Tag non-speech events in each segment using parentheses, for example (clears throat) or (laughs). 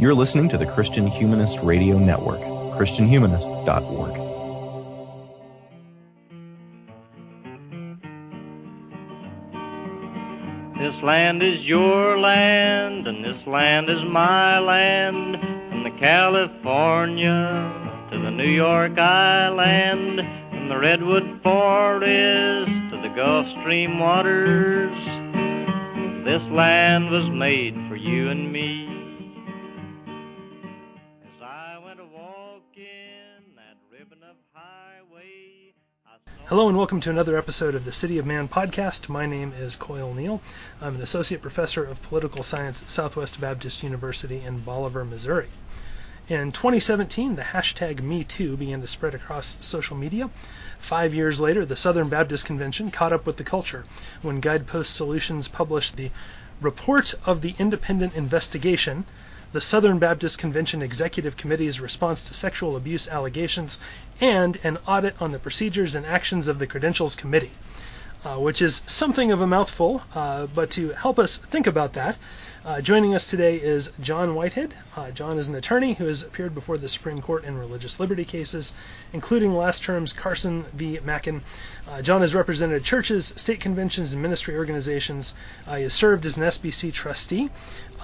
You're listening to the Christian Humanist Radio Network, ChristianHumanist.org. This land is your land, and this land is my land, from the California to the New York Island, from the redwood forest to the Gulf Stream waters. This land was made for you and me. Hello and welcome to another episode of the City of Man podcast. My name is Coyle Neal. I'm an associate professor of political science at Southwest Baptist University in Bolivar, Missouri. In 2017, the hashtag MeToo began to spread across social media. Five years later, the Southern Baptist Convention caught up with the culture when Guidepost Solutions published the Report of the Independent Investigation, the Southern Baptist Convention Executive Committee's response to sexual abuse allegations, and an audit on the procedures and actions of the Credentials Committee. Uh, which is something of a mouthful, uh, but to help us think about that, uh, joining us today is Jon Whitehead. Uh, Jon is an attorney who has appeared before the Supreme Court in religious liberty cases, including last term's Carson v. Makin. Uh, Jon has represented churches, state conventions, and ministry organizations. Uh, he has served as an SBC trustee.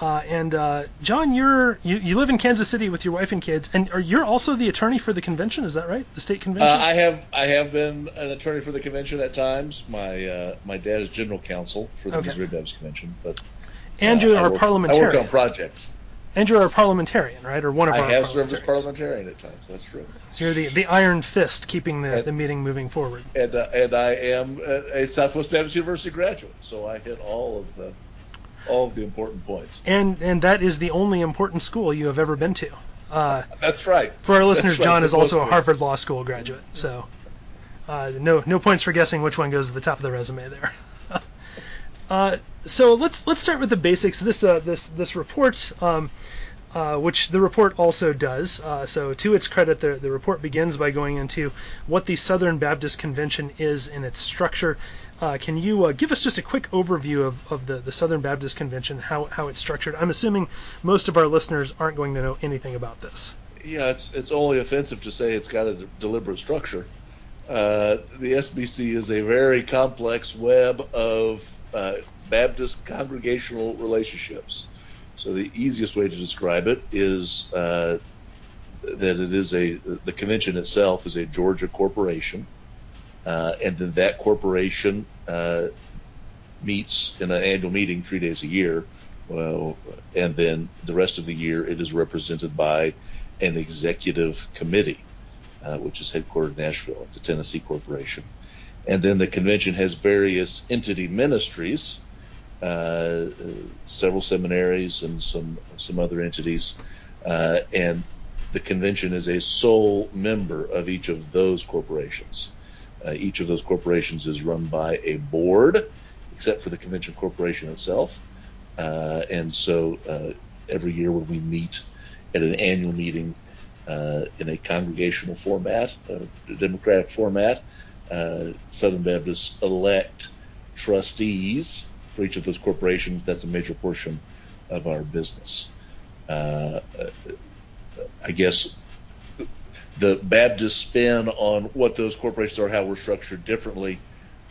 Uh, and uh, Jon, you're you, you live in Kansas City with your wife and kids, and are, you're also the attorney for the convention. Is that right? The state Uh, convention. I have I have been an attorney for the convention at times. My uh, my dad is general counsel for the Okay. Missouri Baptist Convention, but uh, I our work, I work on projects. And you're a parliamentarian, right? Or one of I our have served as parliamentarian at times. That's true. So you're the, the iron fist keeping the, And- the meeting moving forward. And uh, and I am a, a Southwest Baptist University graduate, so I hit all of the all of the important points. And and that is the only important school you have ever been to. Uh, That's right. for our listeners, right, Jon is also a Harvard Law School graduate. So uh, no no points for guessing which one goes to the top of the resume there. (laughs) uh, so let's let's start with the basics. This uh, this this report. Um, uh, which the report also does. Uh, so, to its credit, the, the report begins by going into what the Southern Baptist Convention is in its structure. Uh, can you uh, give us just a quick overview of, of the, the Southern Baptist Convention, how, how it's structured? I'm assuming most of our listeners aren't going to know anything about this. Yeah, it's it's only offensive to say it's got a de- deliberate structure. Uh, the SBC is a very complex web of Baptist congregational relationships. So the easiest way to describe it is uh, that it is a the convention itself is a Georgia corporation, uh, and then that corporation uh, meets in an annual meeting three days a year. Well, and then the rest of the year it is represented by an executive committee, uh, which is headquartered in Nashville. It's a Tennessee corporation. And then the convention has various entity ministries, uh, several seminaries and some some other entities, uh, and the convention is a sole member of each of those corporations. Uh, each of those corporations is run by a board, except for the convention corporation itself. Uh, and so uh, every year when we meet at an annual meeting in a congregational format, a democratic format, Southern Baptists elect trustees for each of those corporations. That's a major portion of our business. Uh, I guess the Baptist spin on what those corporations are, how we're structured differently,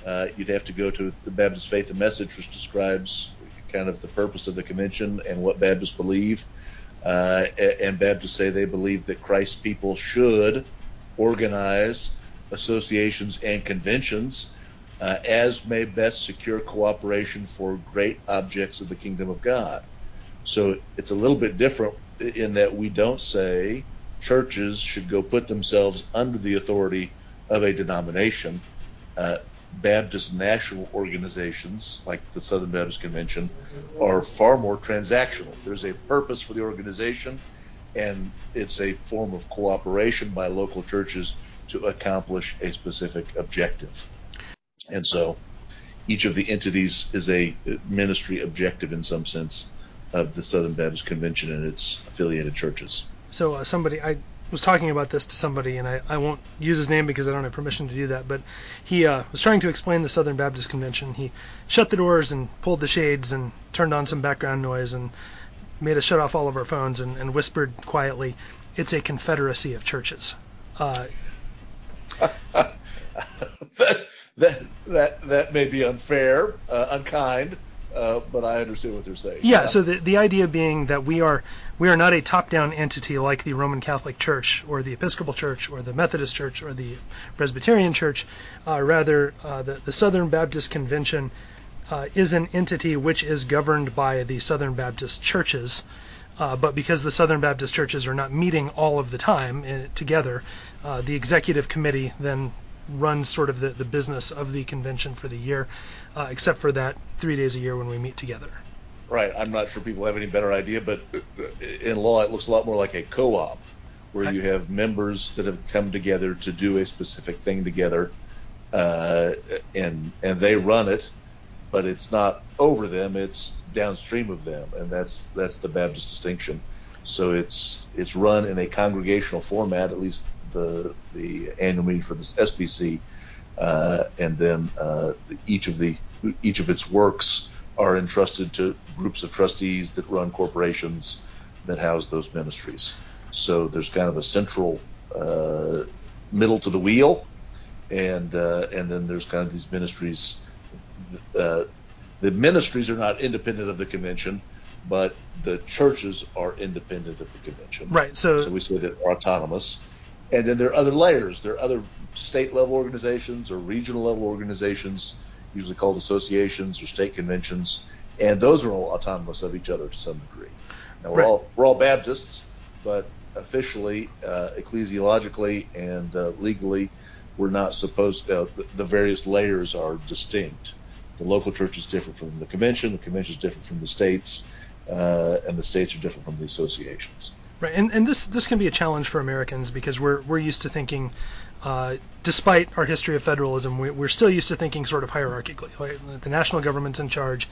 uh, you'd have to go to the Baptist Faith and Message, which describes kind of the purpose of the convention and what Baptists believe. Uh, and Baptists say they believe that Christ's people should organize associations and conventions uh, as may best secure cooperation for great objects of the kingdom of God. So it's a little bit different in that we don't say churches should go put themselves under the authority of a denomination. Uh, Baptist national organizations like the Southern Baptist Convention are far more transactional. There's a purpose for the organization, and it's a form of cooperation by local churches to accomplish a specific objective. And so each of the entities is a ministry objective in some sense of the Southern Baptist Convention and its affiliated churches. So, uh, somebody, I was talking about this to somebody, and I, I won't use his name because I don't have permission to do that, but he uh, was trying to explain the Southern Baptist Convention. He shut the doors and pulled the shades and turned on some background noise and made us shut off all of our phones and, and whispered quietly, "It's a confederacy of churches." Uh, (laughs) that, that that that may be unfair, uh, unkind, uh, but I understand what they're saying. Yeah, so the, the idea being that we are we are not a top-down entity like the Roman Catholic Church or the Episcopal Church or the Methodist Church or the Presbyterian Church. Uh, rather, uh, the, the Southern Baptist Convention uh, is an entity which is governed by the Southern Baptist churches. Uh, but because the Southern Baptist churches are not meeting all of the time in, together, uh, the executive committee then runs sort of the, the business of the convention for the year, uh, except for that three days a year when we meet together. Right. I'm not sure people have any better idea, but in law, it looks a lot more like a co-op, where you have members that have come together to do a specific thing together, uh, and and they run it, but it's not over them; it's downstream of them, and that's that's the Baptist distinction. So it's it's run in a congregational format, at least the the annual meeting for the SBC, uh, and then uh, each of the each of its works are entrusted to groups of trustees that run corporations that house those ministries. So there's kind of a central uh, middle to the wheel, and uh, and then there's kind of these ministries. Uh, the ministries are not independent of the convention, but the churches are independent of the convention. Right. So, so we say that are autonomous. And then there are other layers. There are other state level organizations or regional level organizations, usually called associations or state conventions, and those are all autonomous of each other to some degree. Now we're Right. all we're all Baptists, but officially, uh, ecclesiologically, and uh, legally, we're not supposed. Uh, the, the various layers are distinct. The local church is different from the convention. The convention is different from the states, uh, and the states are different from the associations. Right, and, and this this can be a challenge for Americans because we're we're used to thinking, uh, despite our history of federalism, we, we're still used to thinking sort of hierarchically. Right? The national government's in charge,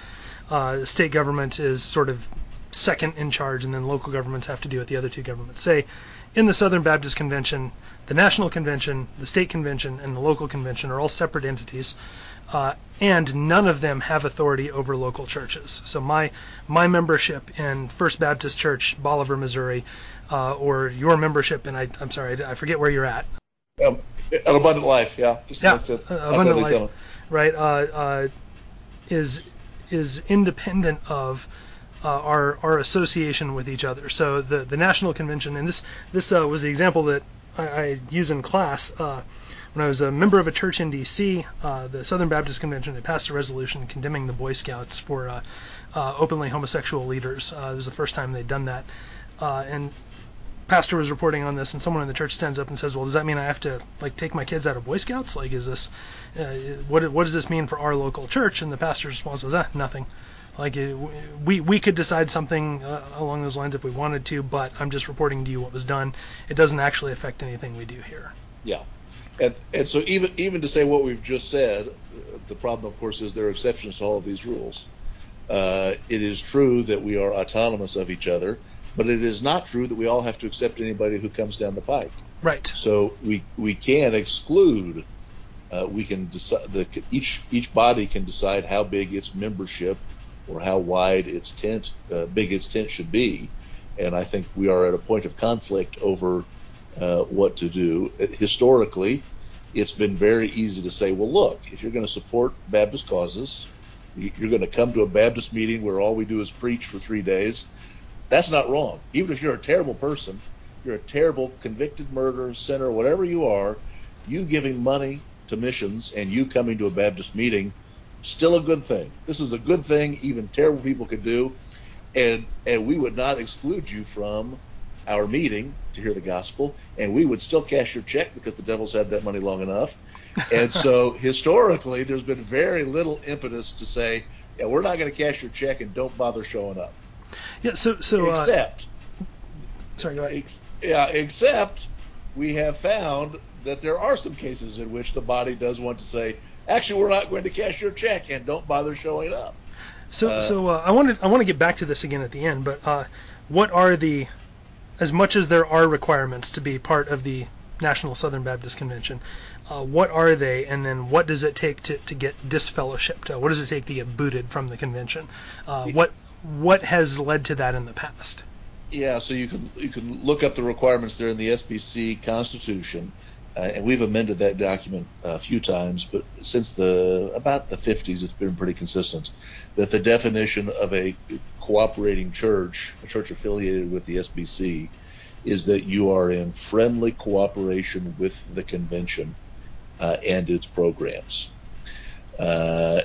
uh, the state government is sort of second in charge, and then local governments have to do what the other two governments say. In the Southern Baptist Convention, the national convention, the state convention, and the local convention are all separate entities, uh, and none of them have authority over local churches. So my my membership in First Baptist Church, Bolivar, Missouri, uh, or your membership, and I, I'm sorry, I forget where you're at. Um, an abundant life, yeah. Just Yeah, as I said, I said abundant life, right? Uh, uh, is is independent of uh, our our association with each other. So the the national convention, and this this uh, was the example that I, I use in class. When I was a member of a church in D.C., uh, the Southern Baptist Convention had passed a resolution condemning the Boy Scouts for uh, uh, openly homosexual leaders. Uh, it was the first time they'd done that, uh, and pastor was reporting on this, and someone in the church stands up and says, "Well, does that mean I have to like take my kids out of Boy Scouts? Like, is this uh, what what does this mean for our local church?" And the pastor's response was, "Ah, nothing. Like, it, we we could decide something along those lines if we wanted to, but I'm just reporting to you what was done. It doesn't actually affect anything we do here." Yeah, and and so even even to say what we've just said, the problem, of course, is there are exceptions to all of these rules. Uh, it is true that we are autonomous of each other, but it is not true that we all have to accept anybody who comes down the pike. Right. So we we can exclude. Uh, we can decide. The, each each body can decide how big its membership or how wide its tent, uh, big its tent should be. And I think we are at a point of conflict over uh, what to do. Historically, it's been very easy to say, well, look, if you're going to support Baptist causes, you- you're going to come to a Baptist meeting where all we do is preach for three days. That's not wrong. Even if you're a terrible person, you're a terrible convicted murderer, sinner, whatever you are, you giving money to missions and you coming to a Baptist meeting, still a good thing. This is a good thing even terrible people could do, and and we would not exclude you from our meeting to hear the gospel, and we would still cash your check because the devil's had that money long enough. And (laughs) so historically, there's been very little impetus to say, yeah, we're not going to cash your check and don't bother showing up. Yeah. So so uh, Except sorry. Go ahead. Ex- yeah, except we have found that there are some cases in which the body does want to say, actually, we're not going to cash your check and don't bother showing up. So, Uh, so uh, I wanted I want to get back to this again at the end, but uh, what are the, as much as there are requirements to be part of the National Southern Baptist Convention, uh, what are they, and then what does it take to, to get disfellowshipped? Uh, what does it take to get booted from the convention? Uh, what what has led to that in the past? Yeah, so you can you can look up the requirements there in the SBC Constitution, uh, and we've amended that document a few times, but since the about the 50s, it's been pretty consistent that the definition of a cooperating church, a church affiliated with the SBC, is that you are in friendly cooperation with the convention uh, and its programs. Uh,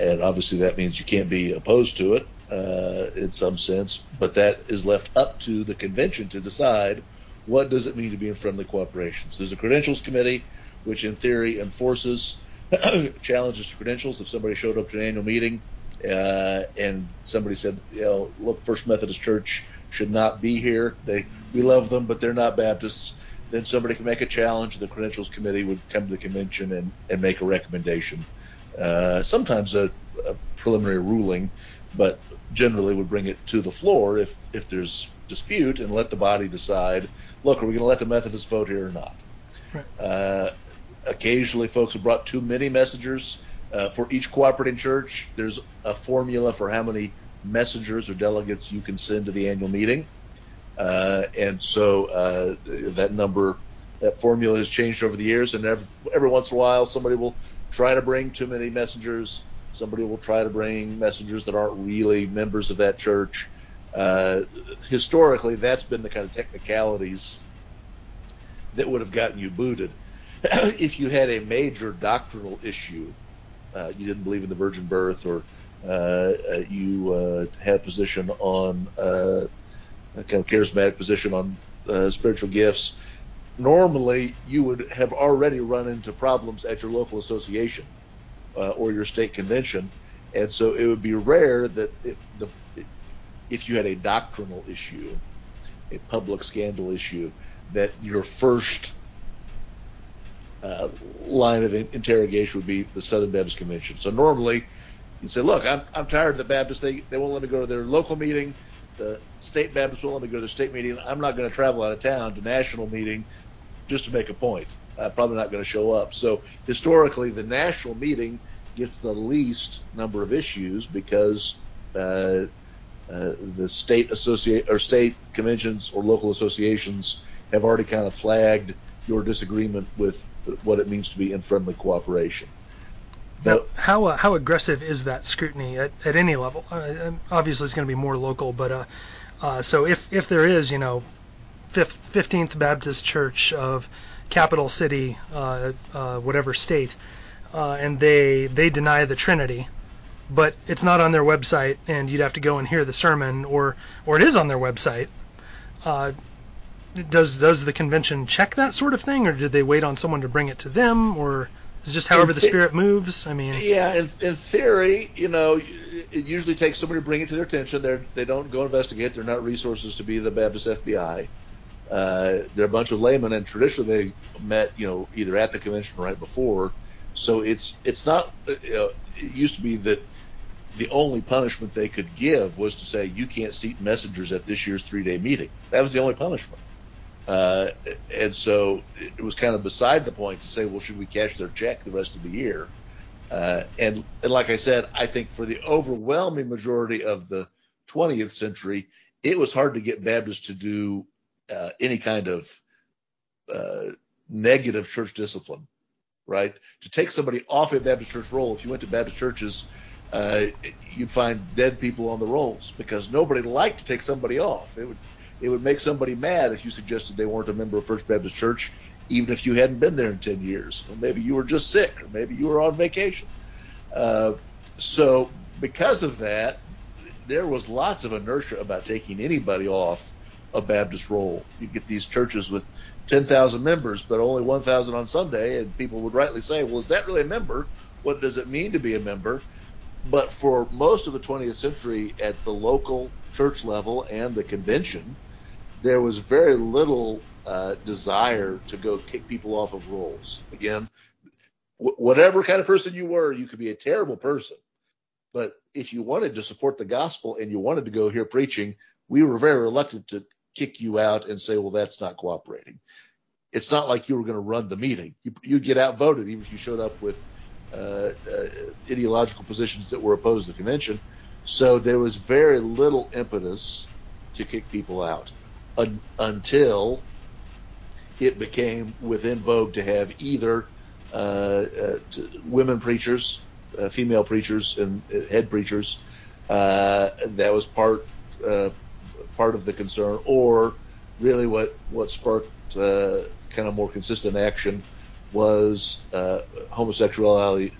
and obviously that means you can't be opposed to it uh, in some sense, but that is left up to the convention to decide what does it mean to be in friendly cooperation. So there's a credentials committee, which in theory enforces (clears throat) challenges to credentials. If somebody showed up to an annual meeting uh, and somebody said, you know, look, First Methodist Church should not be here. They we love them, but they're not Baptists. Then somebody can make a challenge. The credentials committee would come to the convention and, and make a recommendation. Uh, sometimes a, a preliminary ruling, but generally would bring it to the floor if if there's dispute and let the body decide. Look, are we going to let the Methodists vote here or not? Right. Uh, occasionally, folks have brought too many messengers. Uh, for each cooperating church, there's a formula for how many messengers or delegates you can send to the annual meeting. Uh, and so uh, that number, that formula has changed over the years. And every, every once in a while, somebody will try to bring too many messengers. Somebody will try to bring messengers that aren't really members of that church. Uh, historically, that's been the kind of technicalities that would have gotten you booted. (clears throat) if you had a major doctrinal issue, uh, you didn't believe in the virgin birth, or uh, uh you uh, had a position on a kind of charismatic position on spiritual gifts, normally you would have already run into problems at your local association or your state convention, and so it would be rare that it, the if you had a doctrinal issue, a public scandal issue, that your first uh, line of interrogation would be the Southern Baptist Convention. So normally you say, look, I'm, I'm tired of the Baptists. They, they won't let me go to their local meeting. The state Baptists won't let me go to their state meeting. I'm not going to travel out of town to national meeting just to make a point. I'm probably not going to show up. So historically, the national meeting gets the least number of issues because uh, uh, the state associate or state conventions or local associations have already kind of flagged your disagreement with what it means to be in friendly cooperation. Now, how uh, how aggressive is that scrutiny at, at any level? Uh, obviously, it's going to be more local, but uh, uh, so if if there is, you know, Fifteenth Baptist Church of capital city, uh, whatever state, and they they deny the Trinity, but it's not on their website, and you'd have to go and hear the sermon, or or it is on their website. Uh, does does the convention check that sort of thing, or did they wait on someone to bring it to them, or is it just however the spirit moves? I mean, yeah, in, in theory, you know, it usually takes somebody to bring it to their attention. They they don't go investigate. They're not resources to be the Baptist FBI. Uh, they're a bunch of laymen, and traditionally they met, you know, either at the convention or right before. So it's it's not. Know, it used to be that the only punishment they could give was to say you can't seat messengers at this year's three day meeting. That was the only punishment. Uh, and so it was kind of beside the point to say, well, should we cash their check the rest of the year? Uh, and, and like I said, I think for the overwhelming majority of the 20th century, it was hard to get Baptists to do uh, any kind of uh, negative church discipline, right? To take somebody off a Baptist church roll, if you went to Baptist churches uh, you'd find dead people on the rolls because nobody liked to take somebody off. It would it would make somebody mad if you suggested they weren't a member of First Baptist Church, even if you hadn't been there in ten years. Or maybe you were just sick, or maybe you were on vacation. Uh, so because of that, there was lots of inertia about taking anybody off a Baptist roll. You get these churches with 10,000 members, but only 1,000 on Sunday, and people would rightly say, "Well, is that really a member? What does it mean to be a member?" But for most of the 20th century, at the local church level and the convention, there was very little uh, desire to go kick people off of rolls. Again, w- whatever kind of person you were, you could be a terrible person. But if you wanted to support the gospel and you wanted to go hear preaching, we were very reluctant to kick you out and say, well, that's not cooperating. It's not like you were going to run the meeting. You, you'd get outvoted even if you showed up with uh, uh, ideological positions that were opposed to the convention. So there was very little impetus to kick people out un- until it became within vogue to have either uh, uh, women preachers, uh, female preachers, and uh, head preachers. That was part part of the concern, or really what what sparked uh, kind of more consistent action was uh, homosexuality.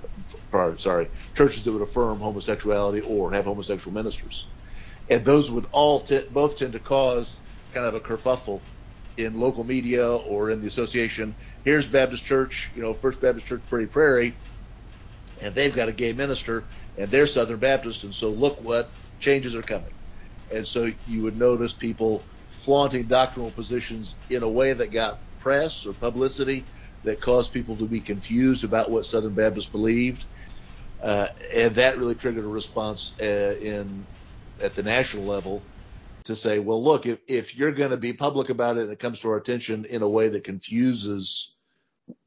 Sorry, churches that would affirm homosexuality or have homosexual ministers, and those would all t- both tend to cause kind of a kerfuffle in local media or in the association. Here's Baptist Church, you know, First Baptist Church Pretty Prairie, and they've got a gay minister, and they're Southern Baptist, and so look what changes are coming. And so you would notice people flaunting doctrinal positions in a way that got press or publicity that caused people to be confused about what Southern Baptists believed. Uh, and that really triggered a response uh, in at the national level to say, well, look, if, if you're going to be public about it and it comes to our attention in a way that confuses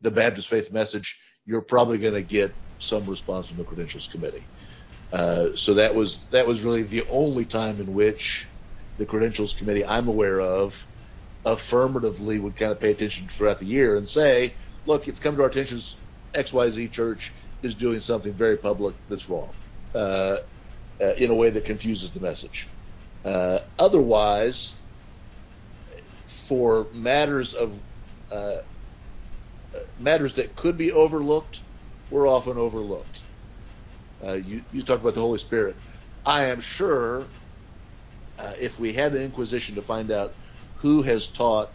the Baptist faith message, you're probably going to get some response from the credentials committee. Uh, so that was that was really the only time in which the credentials committee I'm aware of affirmatively would kind of pay attention throughout the year and say, look, it's come to our attention XYZ church is doing something very public that's wrong uh, uh, in a way that confuses the message. Uh, otherwise, for matters of uh, matters that could be overlooked, were often overlooked. Uh, you, you talked about the Holy Spirit. I am sure uh, if we had an inquisition to find out who has taught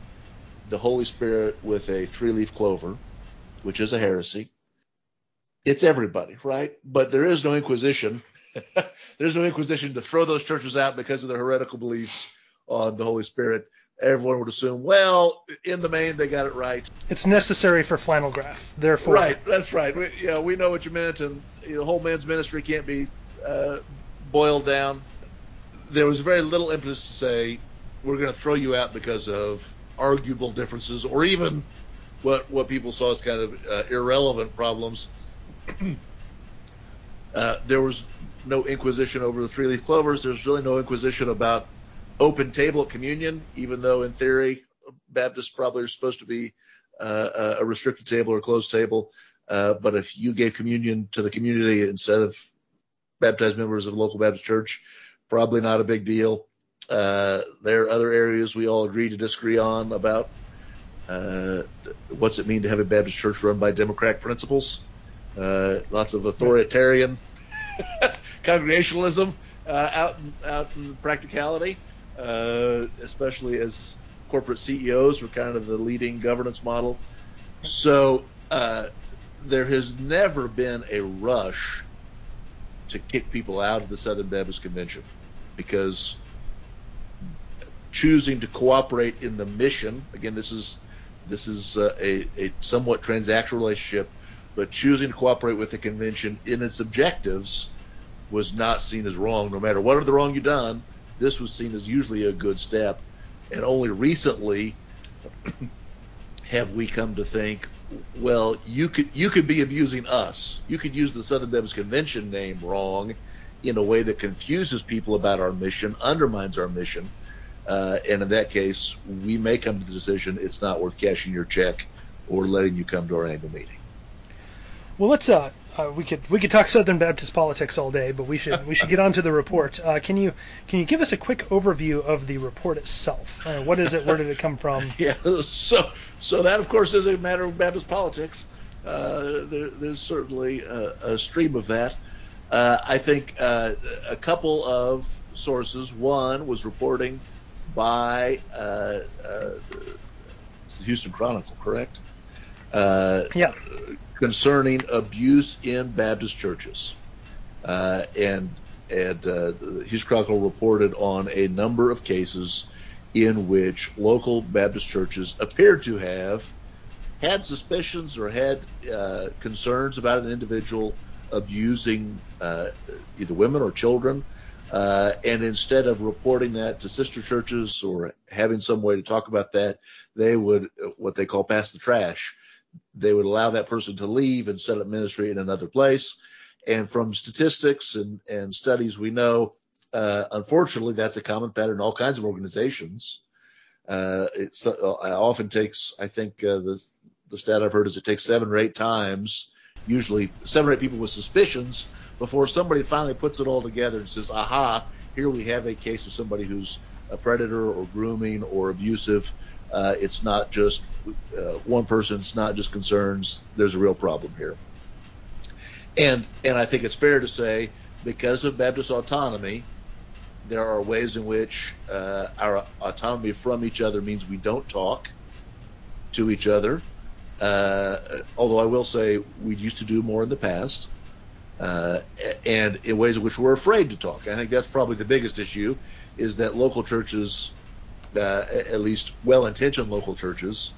the Holy Spirit with a three-leaf clover, which is a heresy, it's everybody, right? But there is no inquisition (laughs) There's no inquisition to throw those churches out because of their heretical beliefs on the Holy Spirit. Everyone would assume, well, in the main, they got it right. It's necessary for flannel graph. Therefore, right. That's right. We, you know, we know what you meant, and the whole men's ministry can't be uh, boiled down. There was very little impetus to say we're going to throw you out because of arguable differences, or even what what people saw as kind of uh, irrelevant problems. (clears throat) Uh, there was no inquisition over the three leaf clovers. There's really no inquisition about open table at communion, even though in theory Baptists probably are supposed to be uh, a restricted table or closed table. Uh, but if you gave communion to the community instead of baptized members of a local Baptist church, probably not a big deal. Uh, there are other areas we all agree to disagree on about uh, what's it mean to have a Baptist church run by democratic principles. Uh, lots of authoritarian (laughs) congregationalism uh, out out in practicality, uh, especially as corporate CEOs were kind of the leading governance model. So uh, there has never been a rush to kick people out of the Southern Baptist Convention because choosing to cooperate in the mission again this is this is uh, a, a somewhat transactional relationship but choosing to cooperate with the convention in its objectives was not seen as wrong. No matter what of the wrong you done, this was seen as usually a good step. And only recently have we come to think, well, you could you could be abusing us. You could use the Southern Baptist Convention name wrong in a way that confuses people about our mission, undermines our mission. Uh, and in that case, we may come to the decision it's not worth cashing your check or letting you come to our annual meeting. Well, let's uh, uh, we could we could talk Southern Baptist politics all day, but we should we should get on to the report. Uh, can you can you give us a quick overview of the report itself? Uh, what is it? Where did it come from? (laughs) yeah, so so that of course is a matter of Baptist politics. Uh, there, there's certainly a, a, stream of that. Uh, I think uh, a couple of sources. One was reporting by the Houston Chronicle, correct? Yeah concerning abuse in Baptist churches. Uh, and and uh, Houston Chronicle reported on a number of cases in which local Baptist churches appeared to have had suspicions or had uh, concerns about an individual abusing uh, either women or children. Uh, and instead of reporting that to sister churches or having some way to talk about that, they would what they call pass the trash they would allow that person to leave and set up ministry in another place. And from statistics and, and studies, we know, uh, unfortunately, that's a common pattern in all kinds of organizations. Uh, it often takes, I think, uh, the the stat I've heard is it takes seven or eight times, usually seven or eight people with suspicions, before somebody finally puts it all together and says, "Aha, here we have a case of somebody who's a predator or grooming or abusive. Uh, it's not just uh, one person. It's not just concerns. There's a real problem here." And and I think it's fair to say because of Baptist autonomy, there are ways in which uh, our autonomy from each other means we don't talk to each other. Uh, although I will say we used to do more in the past, uh, and in ways in which we're afraid to talk. I think that's probably the biggest issue, is that local churches, uh, at least well-intentioned local churches,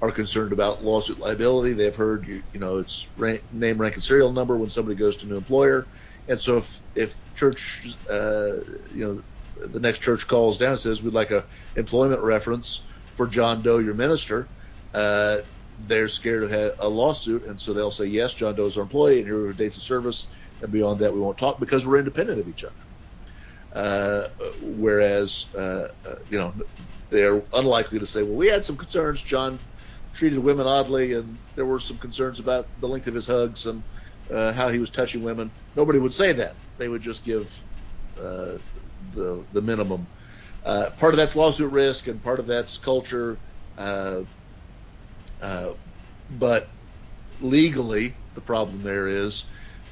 are concerned about lawsuit liability. They've heard, you, you know, it's rank, name, rank, and serial number when somebody goes to a new employer, and so if if church, uh, you know, the next church calls down and says we'd like a employment reference for John Doe, your minister. Uh, they're scared of a lawsuit, and so they'll say, yes, John Doe's our employee, and here are dates of service, and beyond that, we won't talk because we're independent of each other. Uh, whereas, uh, uh, you know, they're unlikely to say, well, we had some concerns. John treated women oddly, and there were some concerns about the length of his hugs and uh, how he was touching women. Nobody would say that. They would just give uh, the the minimum. Uh, part of that's lawsuit risk, and part of that's culture. But legally, the problem there is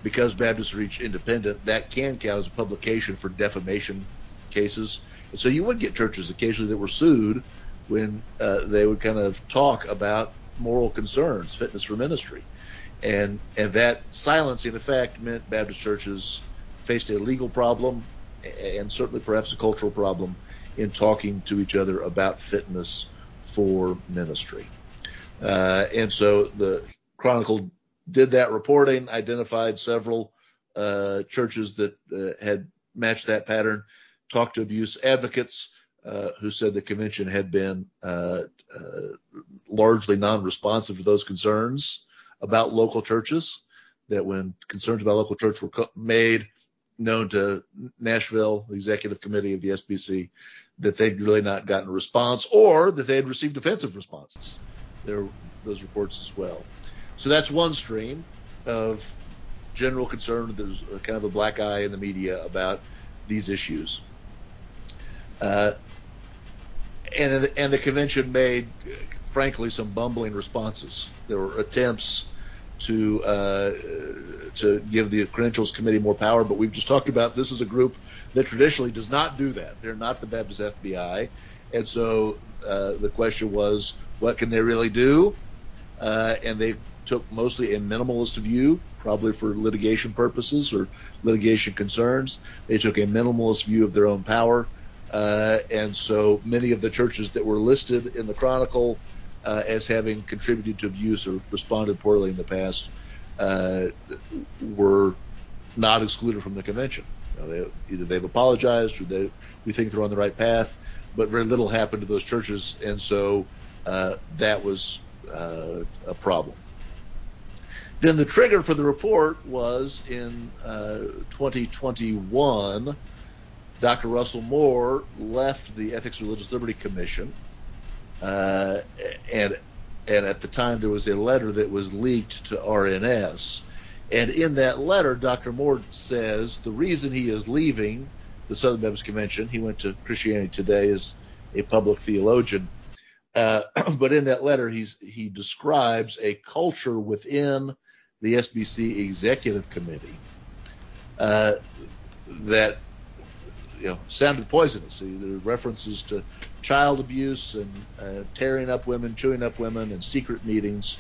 because Baptists are each independent, that can count as a publication for defamation cases. And so you would get churches occasionally that were sued when uh, they would kind of talk about moral concerns, fitness for ministry. And and that silencing effect meant Baptist churches faced a legal problem and certainly perhaps a cultural problem in talking to each other about fitness for ministry. Uh, and so the Chronicle did that reporting, identified several uh, churches that uh, had matched that pattern, talked to abuse advocates uh, who said the convention had been uh, uh, largely non-responsive to those concerns about local churches. That when concerns about local church were co- made known to Nashville, the executive committee of the SBC, that they'd really not gotten a response, or that they had received offensive responses there were those reports as well. So that's one stream of general concern. There's kind of a black eye in the media about these issues. Uh, and and the convention made, frankly, some bumbling responses. There were attempts to uh, to give the credentials committee more power, but we've just talked about this is a group that traditionally does not do that. They're not the Baptist FBI, and so uh, the question was, what can they really do? Uh, and they took mostly a minimalist view, probably for litigation purposes or litigation concerns. They took a minimalist view of their own power. Uh, and so many of the churches that were listed in the Chronicle uh, as having contributed to abuse or responded poorly in the past uh, were not excluded from the convention. You know, they, either they've apologized or they, we think they're on the right path, but very little happened to those churches. And so uh, that was uh, a problem. Then the trigger for the report was in uh, 2021. Dr. Russell Moore left the Ethics and Religious Liberty Commission, uh, and and at the time there was a letter that was leaked to RNS, and in that letter, Dr. Moore says the reason he is leaving the Southern Baptist Convention, he went to Christianity Today as a public theologian, uh, (clears throat) but in that letter, he's, he describes a culture within the SBC Executive Committee uh, that you know sounded poisonous. There are references to child abuse and uh, tearing up women, chewing up women, and secret meetings.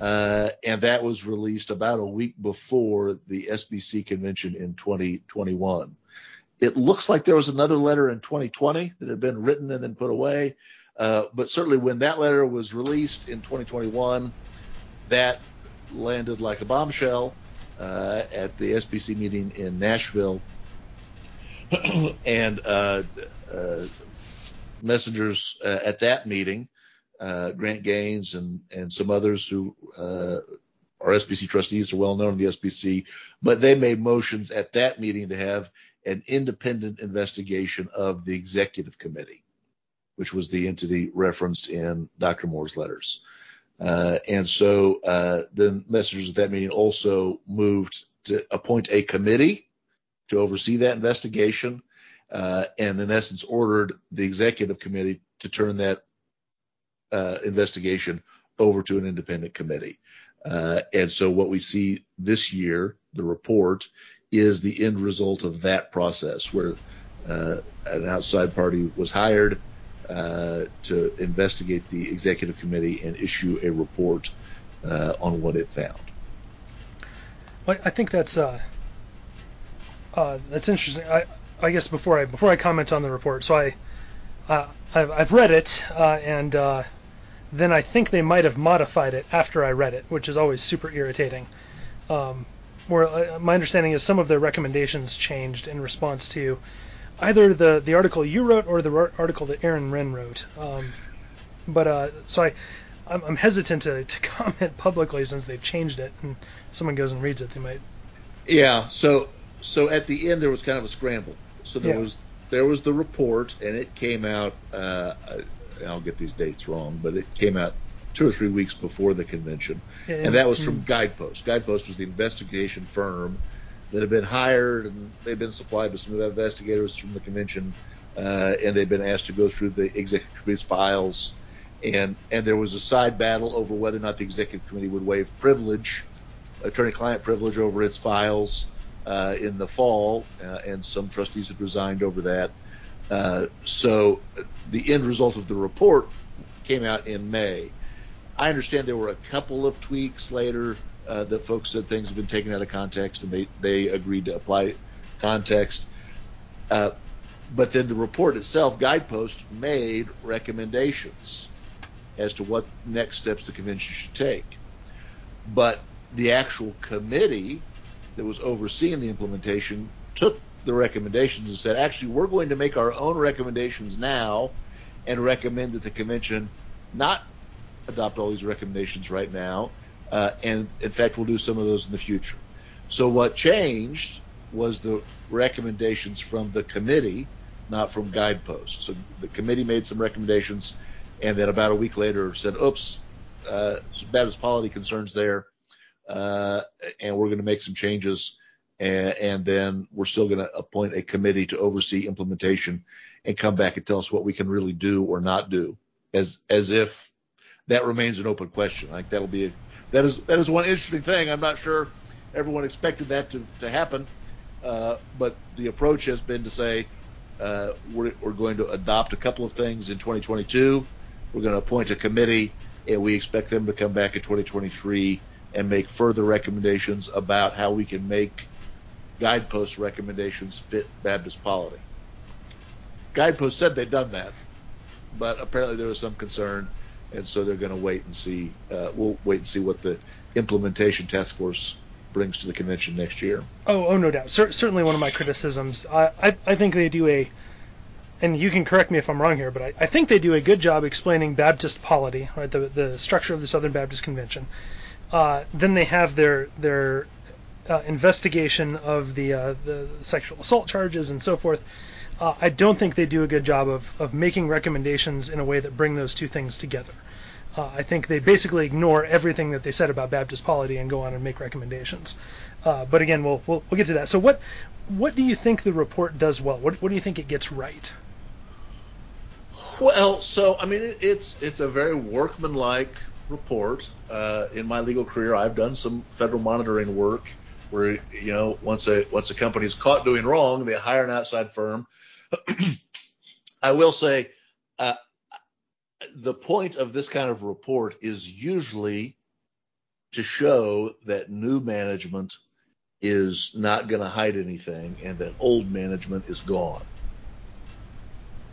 Uh, and that was released about a week before the SBC convention in 2021. It looks like there was another letter in 2020 that had been written and then put away. Uh, but certainly when that letter was released in 2021, that landed like a bombshell uh, at the SBC meeting in Nashville. (clears throat) and uh, uh, messengers uh, at that meeting, Grant Gaines and, and some others who our SBC trustees are well known in the SBC, but they made motions at that meeting to have an independent investigation of the executive committee, which was the entity referenced in Dr. Moore's letters. Uh, and so uh, the messengers at that meeting also moved to appoint a committee to oversee that investigation, uh, and in essence ordered the executive committee to turn that uh, investigation over to an independent committee. Uh, and so what we see this year, the report, is the end result of that process where uh, an outside party was hired uh, to investigate the executive committee and issue a report uh, on what it found. Well, I think that's uh, uh, that's interesting. I, I guess before I before I comment on the report, so I I've, I've read it and then I think they might have modified it after I read it, which is always super irritating. Um, where uh, my understanding is some of their recommendations changed in response to either the, the article you wrote or the article that Aaron Renn wrote. Um, but uh, so I, I'm, I'm, hesitant to, to (laughs) comment publicly since they've changed it, and someone goes and reads it, they might. Yeah. So so at the end there was kind of a scramble. So there yeah. was there was the report, and it came out. Uh, I'll get these dates wrong, but it came out two or three weeks before the convention, and, and that was from hmm. Guidepost. Guidepost was the investigation firm that had been hired, and they've been supplied with some investigators from the convention, uh, and they've been asked to go through the executive committee's files, and and there was a side battle over whether or not the executive committee would waive privilege, attorney-client privilege over its files uh, in the fall, uh, and some trustees had resigned over that. Uh, so the end result of the report came out in May. I understand there were a couple of tweaks later uh, that folks said things have been taken out of context and they, they agreed to apply context. Uh, but then the report itself, Guidepost, made recommendations as to what next steps the convention should take. But the actual committee that was overseeing the implementation took the recommendations and said, actually, we're going to make our own recommendations now and recommend that the convention not adopt all these recommendations right now. Uh, and in fact, we'll do some of those in the future. So what changed was the recommendations from the committee, not from guideposts. So the committee made some recommendations, and then about a week later said, "Oops, uh, as polity concerns there, uh, and we're going to make some changes and, and then we're still going to appoint a committee to oversee implementation and come back and tell us what we can really do or not do, as as if that remains an open question. Like that'll be a, that is that is one interesting thing. I'm not sure everyone expected that to to happen, uh, but the approach has been to say uh, we're we're going to adopt a couple of things in 2022. We're going to appoint a committee, and we expect them to come back in 2023 and make further recommendations about how we can make guidepost recommendations fit Baptist polity. Guidepost said they'd done that, but apparently there was some concern, and so they're going to wait and see. Uh, we'll wait and see what the implementation task force brings to the convention next year. Oh, oh, no doubt. Cer- certainly, one of my criticisms. I, I, I think they do a, and you can correct me if I'm wrong here, but I, I think they do a good job explaining Baptist polity, right? The the structure of the Southern Baptist Convention. Uh, then they have their their uh, investigation of the uh, the sexual assault charges and so forth. Uh, I don't think they do a good job of, of making recommendations in a way that bring those two things together. Uh, I think they basically ignore everything that they said about Baptist polity and go on and make recommendations. Uh, but again, we'll, we'll we'll get to that. So what what do you think the report does well? What what do you think it gets right? Well, so I mean, it, it's it's a very workmanlike report. Uh, in my legal career, I've done some federal monitoring work where you know once a once a company is caught doing wrong, they hire an outside firm. (clears throat) I will say uh, the point of this kind of report is usually to show that new management is not going to hide anything and that old management is gone.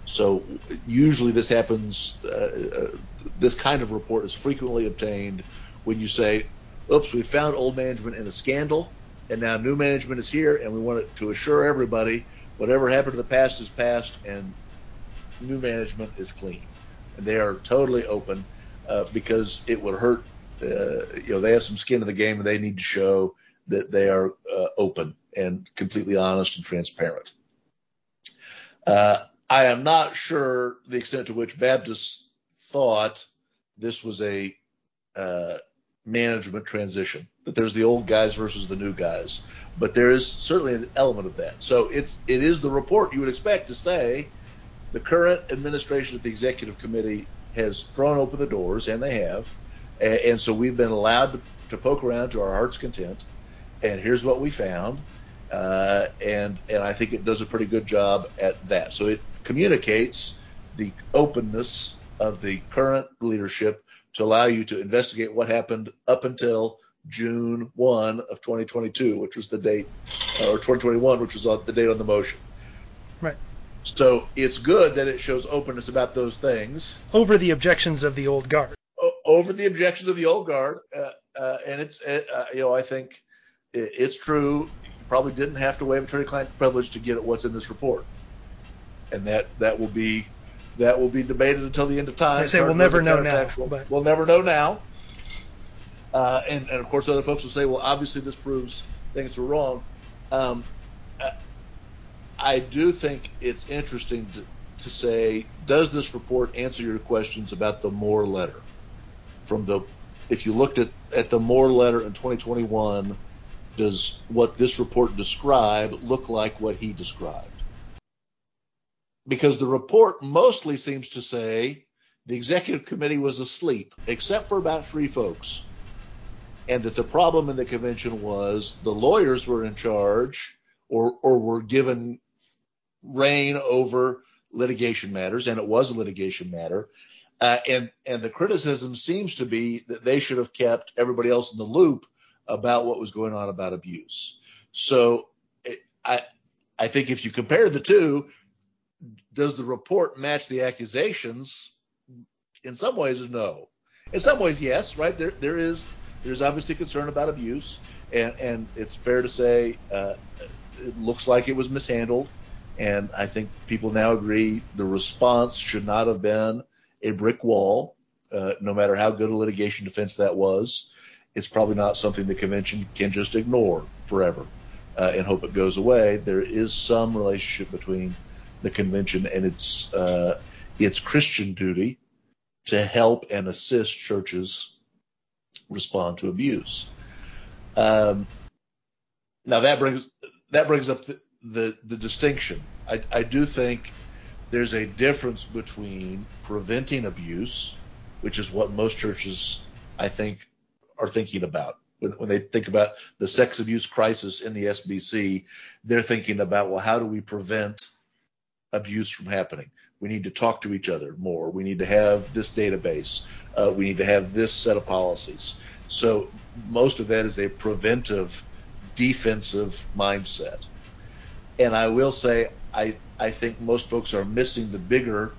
So usually this happens. Uh, uh, this kind of report is frequently obtained when you say, "Oops, we found old management in a scandal and now new management is here, and we want to assure everybody whatever happened to the past is past, and new management is clean, and they are totally open uh, because it would hurt uh, you know, they have some skin in the game, and they need to show that they are uh, open and completely honest and transparent. Uh, I am not sure the extent to which Baptists thought this was a uh, management transition, that there's the old guys versus the new guys, but there is certainly an element of that. So it's it is the report you would expect to say the current administration of the executive committee has thrown open the doors, and they have, and, and so we've been allowed to, to poke around to our heart's content. And here's what we found, uh, and and I think it does a pretty good job at that. So it communicates the openness of the current leadership to allow you to investigate what happened up until June 1 of 2022, which was the date, uh, or 2021, which was the date on the motion. Right. So it's good that it shows openness about those things Over the objections of the old guard. o- over the objections of the old guard, uh, uh, and it's uh, you know I think it, it's true. You probably didn't have to waive attorney-client privilege to get at what's in this report, and that that will be that will be debated until the end of time. They say we'll never know now, but- We'll never know now. Uh, and, and of course, other folks will say, well, obviously this proves things were wrong. Um, uh, I do think it's interesting to, to say, does this report answer your questions about the Moore letter? From the, if you looked at, at the Moore letter in 2021, does what this report describe look like what he described? Because the report mostly seems to say the executive committee was asleep, except for about three folks and that the problem in the convention was the lawyers were in charge or or were given reign over litigation matters, and it was a litigation matter. Uh, and and the criticism seems to be that they should have kept everybody else in the loop about what was going on about abuse. So it, I I think if you compare the two, does the report match the accusations? In some ways, no. In some ways, yes. Right there there is there's obviously concern about abuse, and, and it's fair to say uh, it looks like it was mishandled. And I think people now agree the response should not have been a brick wall, uh, no matter how good a litigation defense that was. It's probably not something the convention can just ignore forever uh, and hope it goes away. There is some relationship between the convention and its uh, its Christian duty to help and assist churches respond to abuse. Um, now that brings that brings up the the, distinction. I, I do think there's a difference between preventing abuse, which is what most churches I think are thinking about when they think about the sex abuse crisis in the SBC. They're thinking about well, how do we prevent abuse from happening? We need to talk to each other more. We need to have this database. Uh, we need to have this set of policies. So most of that is a preventive, defensive mindset. And I will say, I, I think most folks are missing the bigger,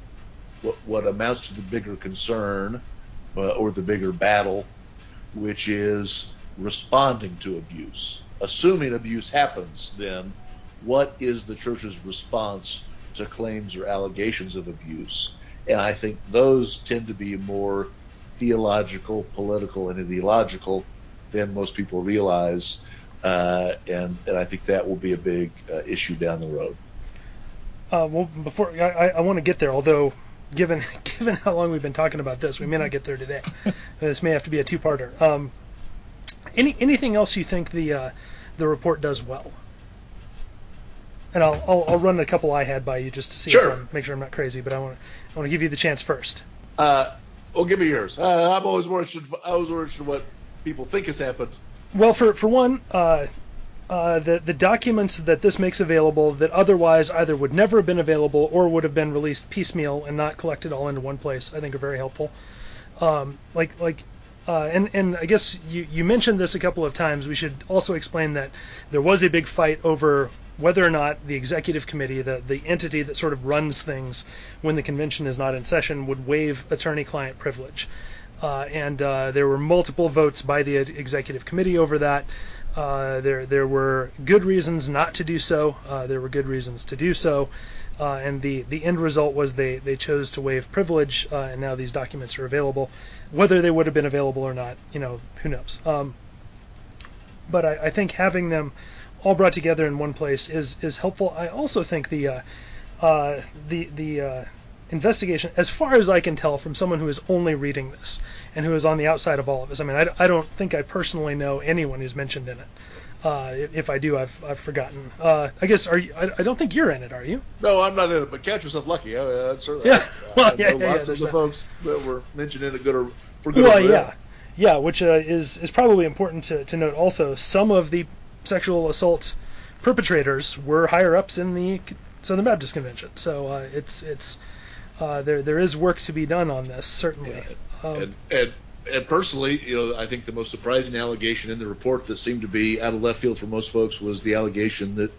what, what amounts to the bigger concern uh, or the bigger battle, which is responding to abuse. Assuming abuse happens, then what is the church's response to claims or allegations of abuse? And I think those tend to be more theological, political, and ideological than most people realize. Uh, and, and I think that will be a big uh, issue down the road. Uh, well, before I, I want to get there, although given (laughs) given how long we've been talking about this, we may not get there today. (laughs) this may have to be a two-parter. Um, any anything else you think the uh, the report does well? And I'll, I'll I'll run a couple I had by you just to see Sure. if I'm, make sure I'm not crazy. But I want to I want to give you the chance first. Uh, well, give me yours. Uh, I'm always more interested. I was more interested in what people think has happened. Well, for for one, uh, uh, the the documents that this makes available that otherwise either would never have been available or would have been released piecemeal and not collected all into one place, I think are very helpful. Um, like like. Uh, and and I guess you, you mentioned this a couple of times. We should also explain that there was a big fight over whether or not the executive committee, the the entity that sort of runs things when the convention is not in session, would waive attorney-client privilege. Uh, and uh, there were multiple votes by the executive committee over that. Uh, there there were good reasons not to do so. Uh, there were good reasons to do so. Uh, and the, the end result was they, they chose to waive privilege, uh, and now these documents are available. Whether they would have been available or not, you know, who knows. Um, but I, I, think having them all brought together in one place is is helpful. I also think the uh, uh the the uh, investigation, as far as I can tell from someone who is only reading this and who is on the outside of all of this. I mean, I, I don't think I personally know anyone who's mentioned in it. Uh, if I do, I've I've forgotten. Uh, I guess are you, I, I, don't think you're in it, are you? No, I'm not in it. But catch yourself lucky. I, uh, certainly, yeah, (laughs) well, yeah, yeah, lots yeah, of the that. folks that were mentioned in it good or for good. Well, yeah, yeah, which uh, is is probably important to, to note. Also, some of the sexual assault perpetrators were higher ups in the Southern Baptist Convention, so uh, it's it's uh, there there is work to be done on this certainly. Yeah. Um, and, and and personally, you know, I think the most surprising allegation in the report that seemed to be out of left field for most folks was the allegation that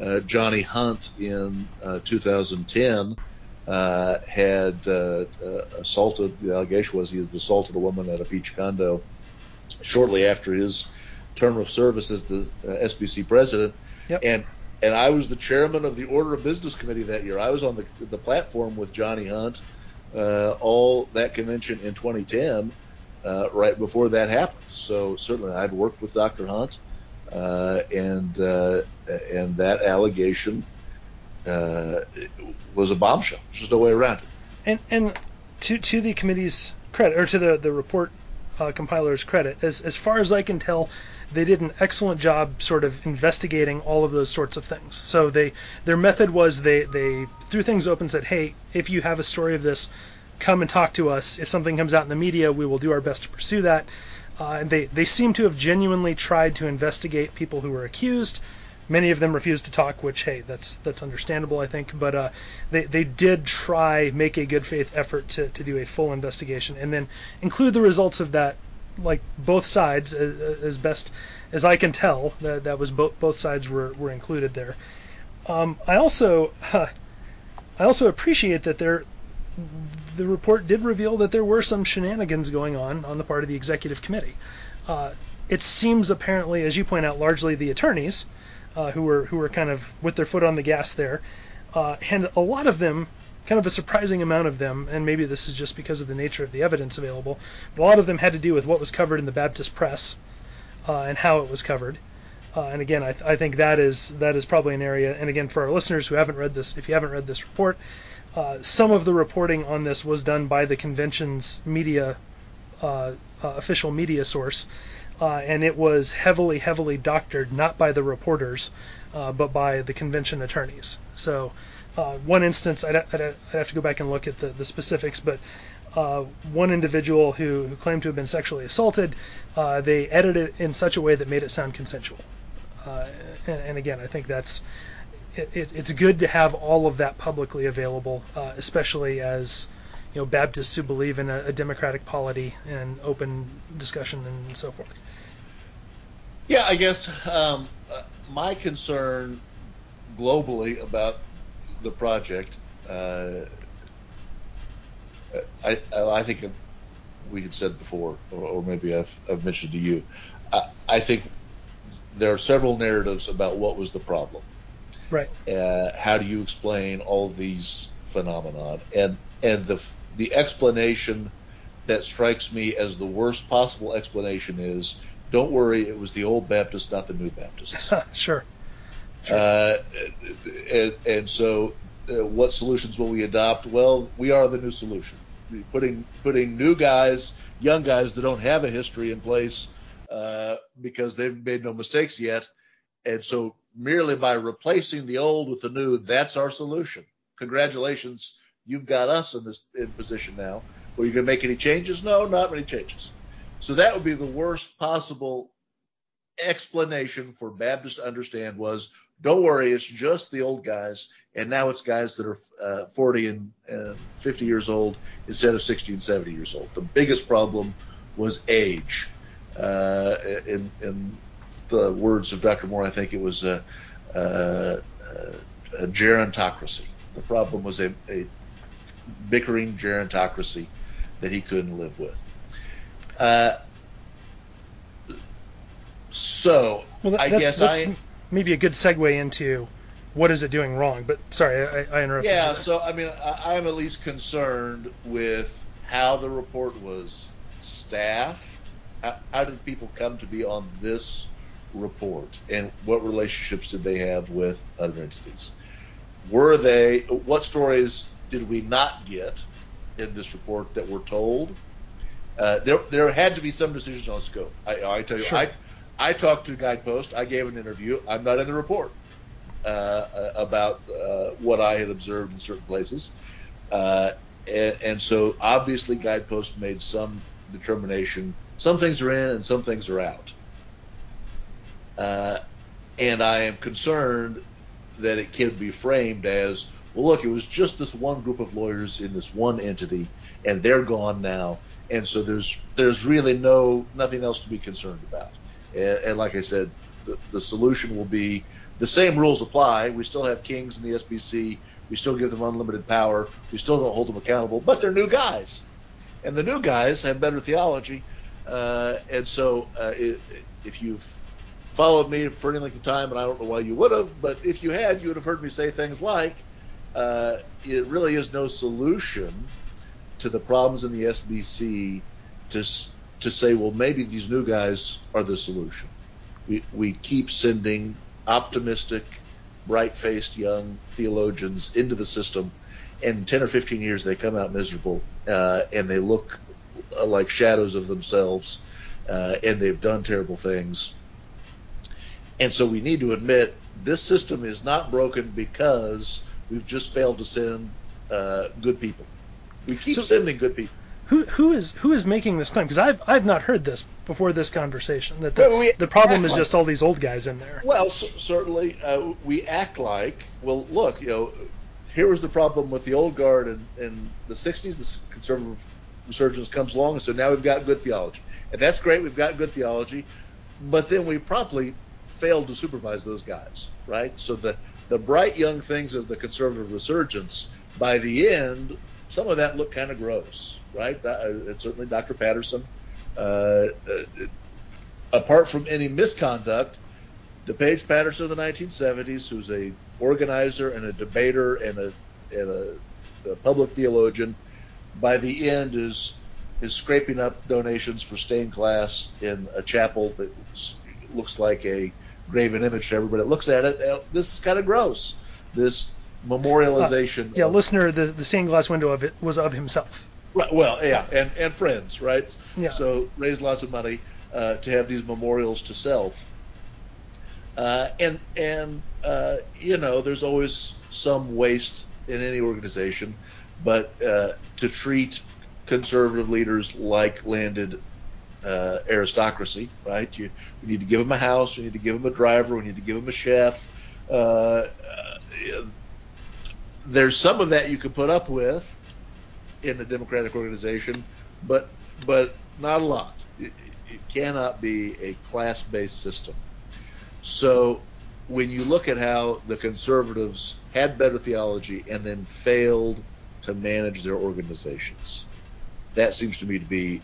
uh, Johnny Hunt in uh, 2010 uh, had uh, uh, assaulted. The allegation was he had assaulted a woman at a beach condo shortly after his term of service as the uh, SBC president. Yep. And and I was the chairman of the Order of Business Committee that year. I was on the the platform with Johnny Hunt all that convention in 2010 uh, right before that happened. So certainly I'd worked with Dr. Hunt, uh, and uh, and that allegation uh, was a bombshell. There's just no way around it. And and to to the committee's credit, or to the the report uh, compiler's credit, as as far as I can tell, they did an excellent job sort of investigating all of those sorts of things. So they their method was they they threw things open, said, hey, if you have a story of this come and talk to us. If something comes out in the media, we will do our best to pursue that. Uh, and they, they seem to have genuinely tried to investigate people who were accused. Many of them refused to talk, which hey, that's that's understandable, I think. But uh, they they did try make a good faith effort to, to do a full investigation and then include the results of that, like both sides as, as best as I can tell. That that was both both sides were, were included there. Um, I also (laughs) I also appreciate that there the report did reveal that there were some shenanigans going on on the part of the executive committee. Uh, it seems apparently, as you point out, largely the attorneys uh, who were who were kind of with their foot on the gas there, uh, and a lot of them, kind of a surprising amount of them, and maybe this is just because of the nature of the evidence available, but a lot of them had to do with what was covered in the Baptist press uh, and how it was covered. Uh, and again, I, th- I, think that is that is probably an area. And again, for our listeners who haven't read this, if you haven't read this report, uh, some of the reporting on this was done by the convention's media uh, uh, official media source, uh, and it was heavily, heavily doctored not by the reporters, uh, but by the convention attorneys. So, one instance, I'd, I'd, I'd, have to go back and look at the, the specifics, but one individual who, who, claimed to have been sexually assaulted, they edited it in such a way that made it sound consensual. And, and, again, I think that's it, it, it's good to have all of that publicly available, uh, especially as you know Baptists who believe in a, a, democratic polity and open discussion and so forth. Yeah, I guess um, uh, my concern globally about the project, uh, I, I think we had said before, or, or maybe I've, I've, mentioned to you, I, I think there are several narratives about what was the problem. Right. Uh, how do you explain all these phenomenon? And and the the explanation that strikes me as the worst possible explanation is, don't worry, it was the old Baptists, not the new Baptists. (laughs) sure. sure. Uh, and, and so, uh, what solutions will we adopt? Well, we are the new solution. Putting putting new guys, young guys that don't have a history in place uh, because they've made no mistakes yet, and so merely by replacing the old with the new, that's our solution. Congratulations, you've got us in this in position now. Are you going to make any changes? No, not many changes. So that would be the worst possible explanation for Baptists to understand was don't worry, it's just the old guys, and now it's guys that are uh, 40 and uh, 50 years old instead of 60 and 70 years old. The biggest problem was age. Uh, in, in the words of Dr. Moore, I think it was a, a, a gerontocracy. The problem was a, a, bickering gerontocracy that he couldn't live with. Uh, so well, that, I that's, guess that's I maybe a good segue into what is it doing wrong? But sorry, I, I interrupted. Yeah, you. so I mean, I, I'm at least concerned with how the report was staffed. How, how did people come to be on this report, and what relationships did they have with other entities? Were they? What stories did we not get in this report that were told? Uh, there, there had to be some decisions on scope. I, I tell you, Sure. I, I talked to Guidepost. I gave an interview. I'm not in the report uh, uh, about uh, what I had observed in certain places, uh, and, and so obviously Guidepost made some determination. Some things are in and some things are out, uh, and I am concerned that it can be framed as well. Look, it was just this one group of lawyers in this one entity, and they're gone now, and so there's there's really no nothing else to be concerned about. And, and like I said, the, the solution will be the same rules apply. We still have kings in the SBC. We still give them unlimited power. We still don't hold them accountable, but they're new guys, and the new guys have better theology. Uh, and so, uh, if you've followed me for any length of time, and I don't know why you would have, but if you had, you would have heard me say things like, uh, "It really is no solution to the problems in the SBC to to say, well, maybe these new guys are the solution." We we keep sending optimistic, bright-faced young theologians into the system, and 10 or 15 years they come out miserable, uh, and they look like shadows of themselves, uh, and they've done terrible things. And so we need to admit this system is not broken because we've just failed to send uh, good people. We keep So- sending good people. Who who is who is making this claim? Because I've I've not heard this before this conversation. That the, Well, we- the problem is act just all these old guys in there. Well, c- certainly uh, we act like, well, look, you know, here was the problem with the old guard in, in the 60s. The conservative resurgence comes along, and so now we've got good theology. And that's great, we've got good theology, but then we promptly failed to supervise those guys, right? So the, the bright young things of the conservative resurgence, by the end, some of that looked kind of gross, right? That, uh, certainly Dr. Patterson. Uh, uh, apart from any misconduct, the Paige Patterson of the 1970s, who's a organizer and a debater and a and a, a public theologian, by the end is is scraping up donations for stained glass in a chapel that looks like a graven image to everybody that looks at it. Uh, This is kind of gross. This memorialization. Yeah, of- listener, the the stained glass window of it was of himself. Right, well, yeah, and, and friends, right? Yeah. So raise lots of money uh, to have these memorials to self. Uh, and and uh, you know, there's always some waste in any organization, but uh, to treat conservative leaders like landed uh, aristocracy, right? You, we need to give them a house, we need to give them a driver, we need to give them a chef. Uh, uh, there's some of that you can put up with in a democratic organization, but but not a lot. It, it cannot be a class-based system. So when you look at how the conservatives had better theology and then failed to manage their organizations, that seems to me to be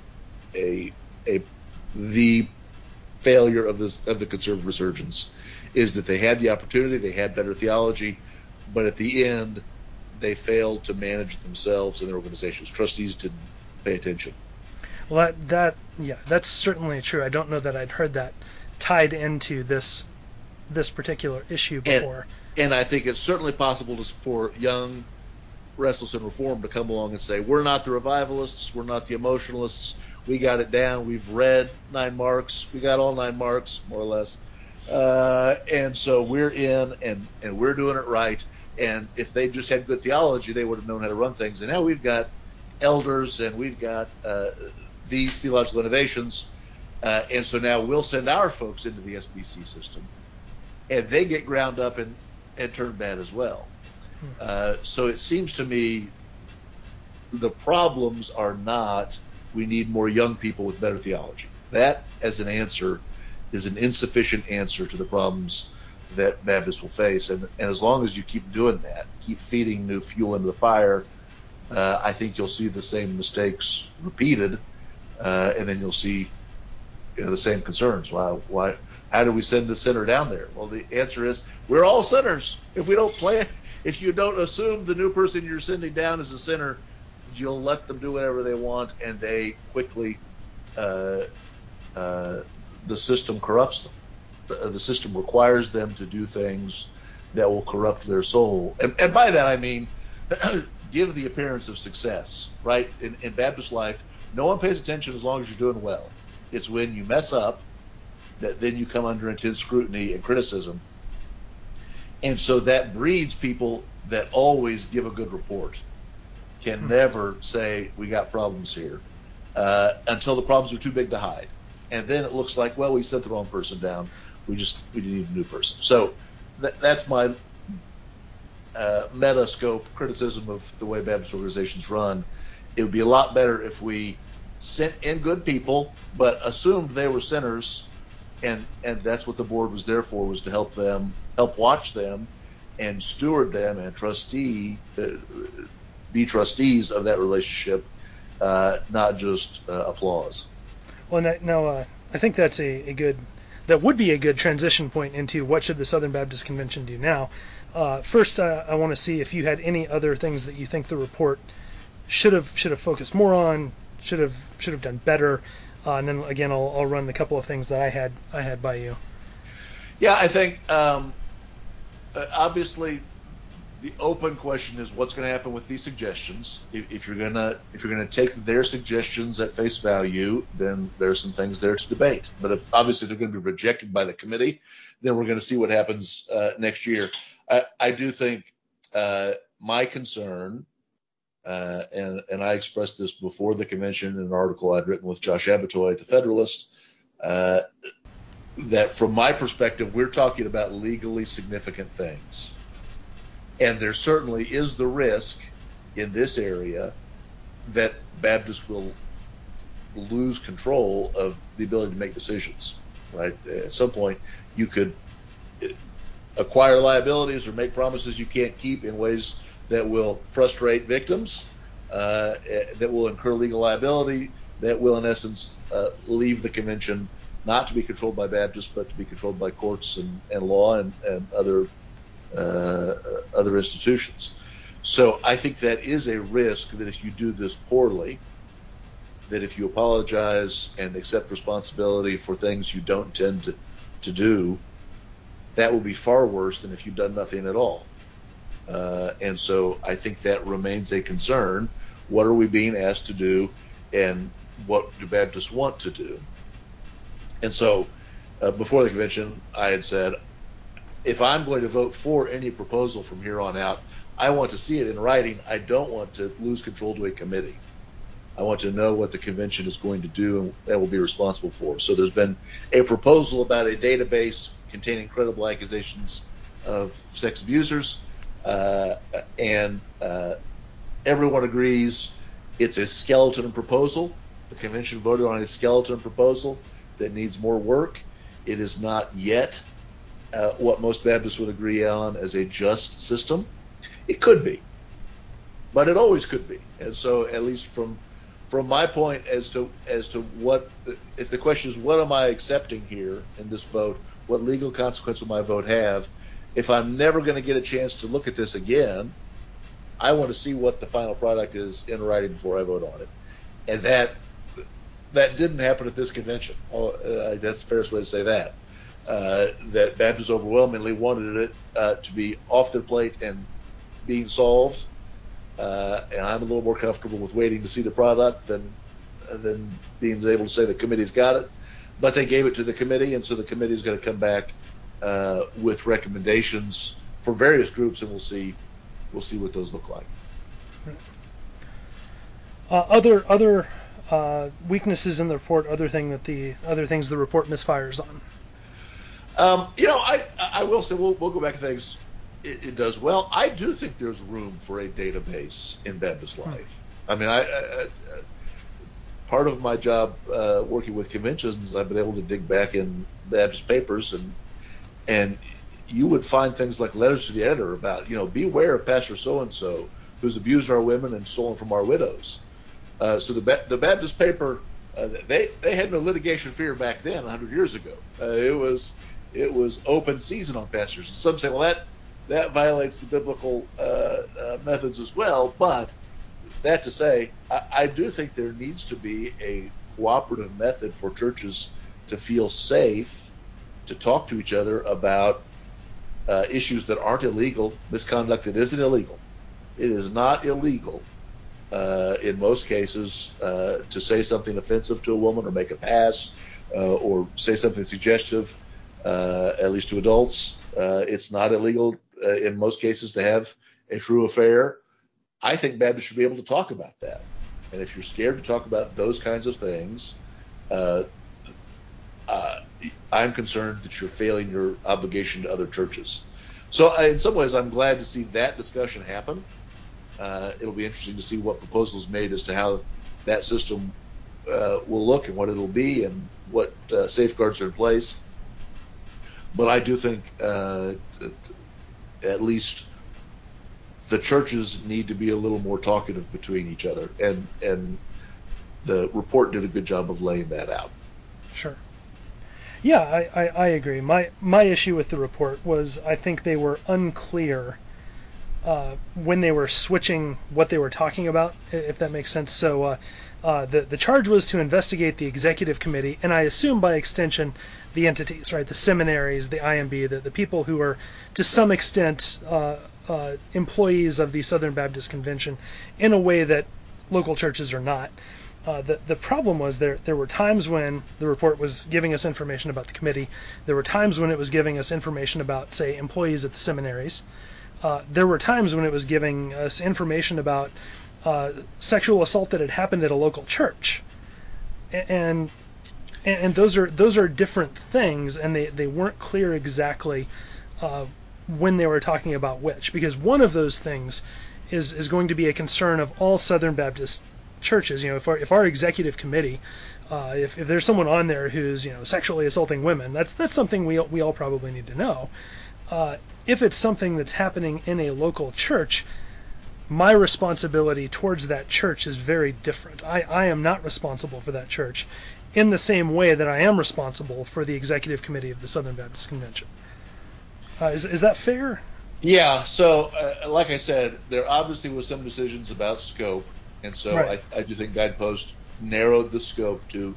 a a the failure of this of the conservative resurgence is that they had the opportunity, they had better theology, but at the end they failed to manage themselves and their organizations. Trustees didn't pay attention. Well, that that yeah, that's certainly true. I don't know that I'd heard that tied into this this particular issue And- before. And I think it's certainly possible to, for young restless and reform to come along and say, we're not the revivalists, we're not the emotionalists, we got it down, we've read nine marks, we got all nine marks, more or less. Uh, and so we're in and, and we're doing it right. And if they just had good theology, they would have known how to run things. And now we've got elders and we've got uh, these theological innovations. Uh, and so now we'll send our folks into the SBC system and they get ground up and, and turn bad as well. Uh, so it seems to me the problems are not we need more young people with better theology. That, as an answer, is an insufficient answer to the problems that Baptists will face. And, and as long as you keep doing that, keep feeding new fuel into the fire, uh, I think you'll see the same mistakes repeated, uh, and then you'll see you know, the same concerns. Why, why, how do we send the sinner down there? Well, the answer is we're all sinners. If we don't play, if you don't assume the new person you're sending down is a sinner, you'll let them do whatever they want, and they quickly, uh, uh, the system corrupts them. The, the, system requires them to do things that will corrupt their soul, and, and by that I mean (clears throat) give the appearance of success. Right in, in Baptist life, no one pays attention as long as you're doing well. It's when you mess up that then you come under intense scrutiny and criticism. And so that breeds people that always give a good report, can hmm. never say, we got problems here, uh, until the problems are too big to hide. And then it looks like, well, we sent the wrong person down. We just, we need a new person. So th- that's my uh, metascope criticism of the way Baptist organizations run. It would be a lot better if we sent in good people, but assumed they were sinners and and that's what the board was there for was to help them help watch them and steward them and trustee uh, be trustees of that relationship uh, not just uh, applause. Well now uh, i think that's a, a, good that would be a good transition point into what should the southern baptist convention do now. Uh, first uh, i want to see if you had any other things that you think the report should have should have focused more on should have should have done better. Uh, and then again, I'll, I'll run the couple of things that I had I had by you. Yeah, I think um, uh, obviously the open question is what's going to happen with these suggestions. If, if, you're gonna if you're gonna take their suggestions at face value, then there's some things there to debate. But if, obviously, if they're going to be rejected by the committee, then we're going to see what happens uh, next year. I, I do think uh, my concern uh, and, and I expressed this before the convention in an article I'd written with Josh Abbotoy at the Federalist. That from my perspective, we're talking about legally significant things. And there certainly is the risk in this area that Baptists will lose control of the ability to make decisions, right? At some point, you could acquire liabilities or make promises you can't keep in ways that will frustrate victims, uh, that will incur legal liability, that will, in essence, uh, leave the convention not to be controlled by Baptists, but to be controlled by courts and, and law and, and other uh, other institutions. So I think that is a risk that if you do this poorly, that if you apologize and accept responsibility for things you don't intend to, to do, that will be far worse than if you've done nothing at all. Uh, and so I think that remains a concern. What are we being asked to do, and what do Baptists want to do? And so uh, before the convention, I had said, if I'm going to vote for any proposal from here on out, I want to see it in writing. I don't want to lose control to a committee. I want to know what the convention is going to do and that will be responsible for. So there's been a proposal about a database containing credible accusations of sex abusers. Uh, and uh, everyone agrees it's a skeleton proposal. The convention voted on a skeleton proposal that needs more work. It is not yet uh, what most Baptists would agree on as a just system. It could be, but it always could be. And so, at least from from my point as to as to what if the question is what am I accepting here in this vote? What legal consequence will my vote have? if I'm never going to get a chance to look at this again, I want to see what the final product is in writing before I vote on it. And that that didn't happen at this convention. Oh, uh, that's the fairest way to say that. Uh, that Baptists overwhelmingly wanted it uh, to be off their plate and being solved. Uh, and I'm a little more comfortable with waiting to see the product than than being able to say the committee's got it. But they gave it to the committee, and so the committee is going to come back uh, with recommendations for various groups, and we'll see we'll see what those look like. Uh, other other uh, weaknesses in the report, other thing that the other things the report misfires on. Um, you know, I I will say we'll we'll go back to things it, it, does well. I do think there's room for a database in Baptist hmm. life. I mean, I, I, I, part of my job uh, working with conventions, I've been able to dig back in Baptist papers and and you would find things like letters to the editor about, you know, beware of Pastor so and so who's abused our women and stolen from our widows. Uh, so the the Baptist paper Uh, they they had no litigation fear back then, 100 years ago. Uh, it was it was open season on pastors. And some say, well, that that violates the biblical uh, uh, methods as well. But that to say, I, I, do think there needs to be a cooperative method for churches to feel safe to talk to each other about issues that aren't illegal, misconduct that isn't illegal. It is not illegal uh, in most cases uh, to say something offensive to a woman or make a pass uh, or say something suggestive, uh, at least to adults. Uh, it's not illegal in most cases to have a true affair. I think Baptists should be able to talk about that. And if you're scared to talk about those kinds of things, I'm concerned that you're failing your obligation to other churches. So, in some ways, I'm glad to see that discussion happen. Uh, it'll be interesting to see what proposals made as to how that system uh, will look and what it'll be and what uh, safeguards are in place. But I do think uh, at least the churches need to be a little more talkative between each other, and and the report did a good job of laying that out. Sure. Yeah, I, I, I agree. My my issue with the report was I think they were unclear uh, when they were switching what they were talking about, if that makes sense. So uh, uh, the the charge was to investigate the executive committee, and I assume by extension the entities, right, the seminaries, the IMB, the, the people who are to some extent uh, uh, employees of the Southern Baptist Convention, in a way that local churches are not. Uh, the the problem was there there were times when the report was giving us information about the committee. There were times when it was giving us information about, say, employees at the seminaries. Uh, there were times when it was giving us information about uh, sexual assault that had happened at a local church, and and those are those are different things, and they, they weren't clear exactly uh, when they were talking about which, because one of those things is is going to be a concern of all Southern Baptist churches. You know, if our if our executive committee, uh, if if there's someone on there who's you know sexually assaulting women, that's that's something we we all probably need to know. Uh, if it's something that's happening in a local church, my responsibility towards that church is very different. I, I am not responsible for that church in the same way that I am responsible for the executive committee of the Southern Baptist Convention. Uh, is, is that fair? Yeah. So, uh, like I said, there obviously was some decisions about scope, and so right. I, I do think Guidepost narrowed the scope to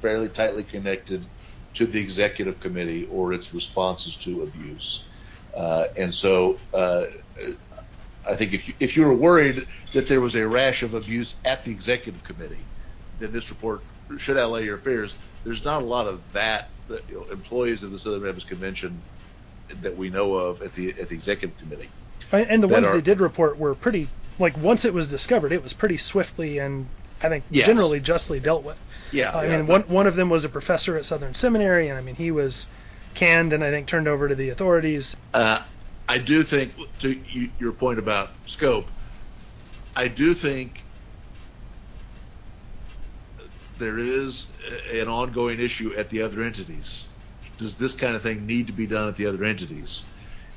fairly tightly connected to the executive committee or its responses to abuse. Uh, and so uh, I think if you, if you were worried that there was a rash of abuse at the executive committee, then this report should allay your fears. There's not a lot of that you know, employees of the Southern Baptist Convention that we know of at the at the executive committee. And the ones are, they did report were pretty like once it was discovered, it was pretty swiftly and I think yes. generally justly dealt with. Yeah. I yeah, mean, one one of them was a professor at Southern Seminary, and I mean, he was canned and I think turned over to the authorities. Uh, I do think, to your point about scope, I do think there is an ongoing issue at the other entities. Does this kind of thing need to be done at the other entities?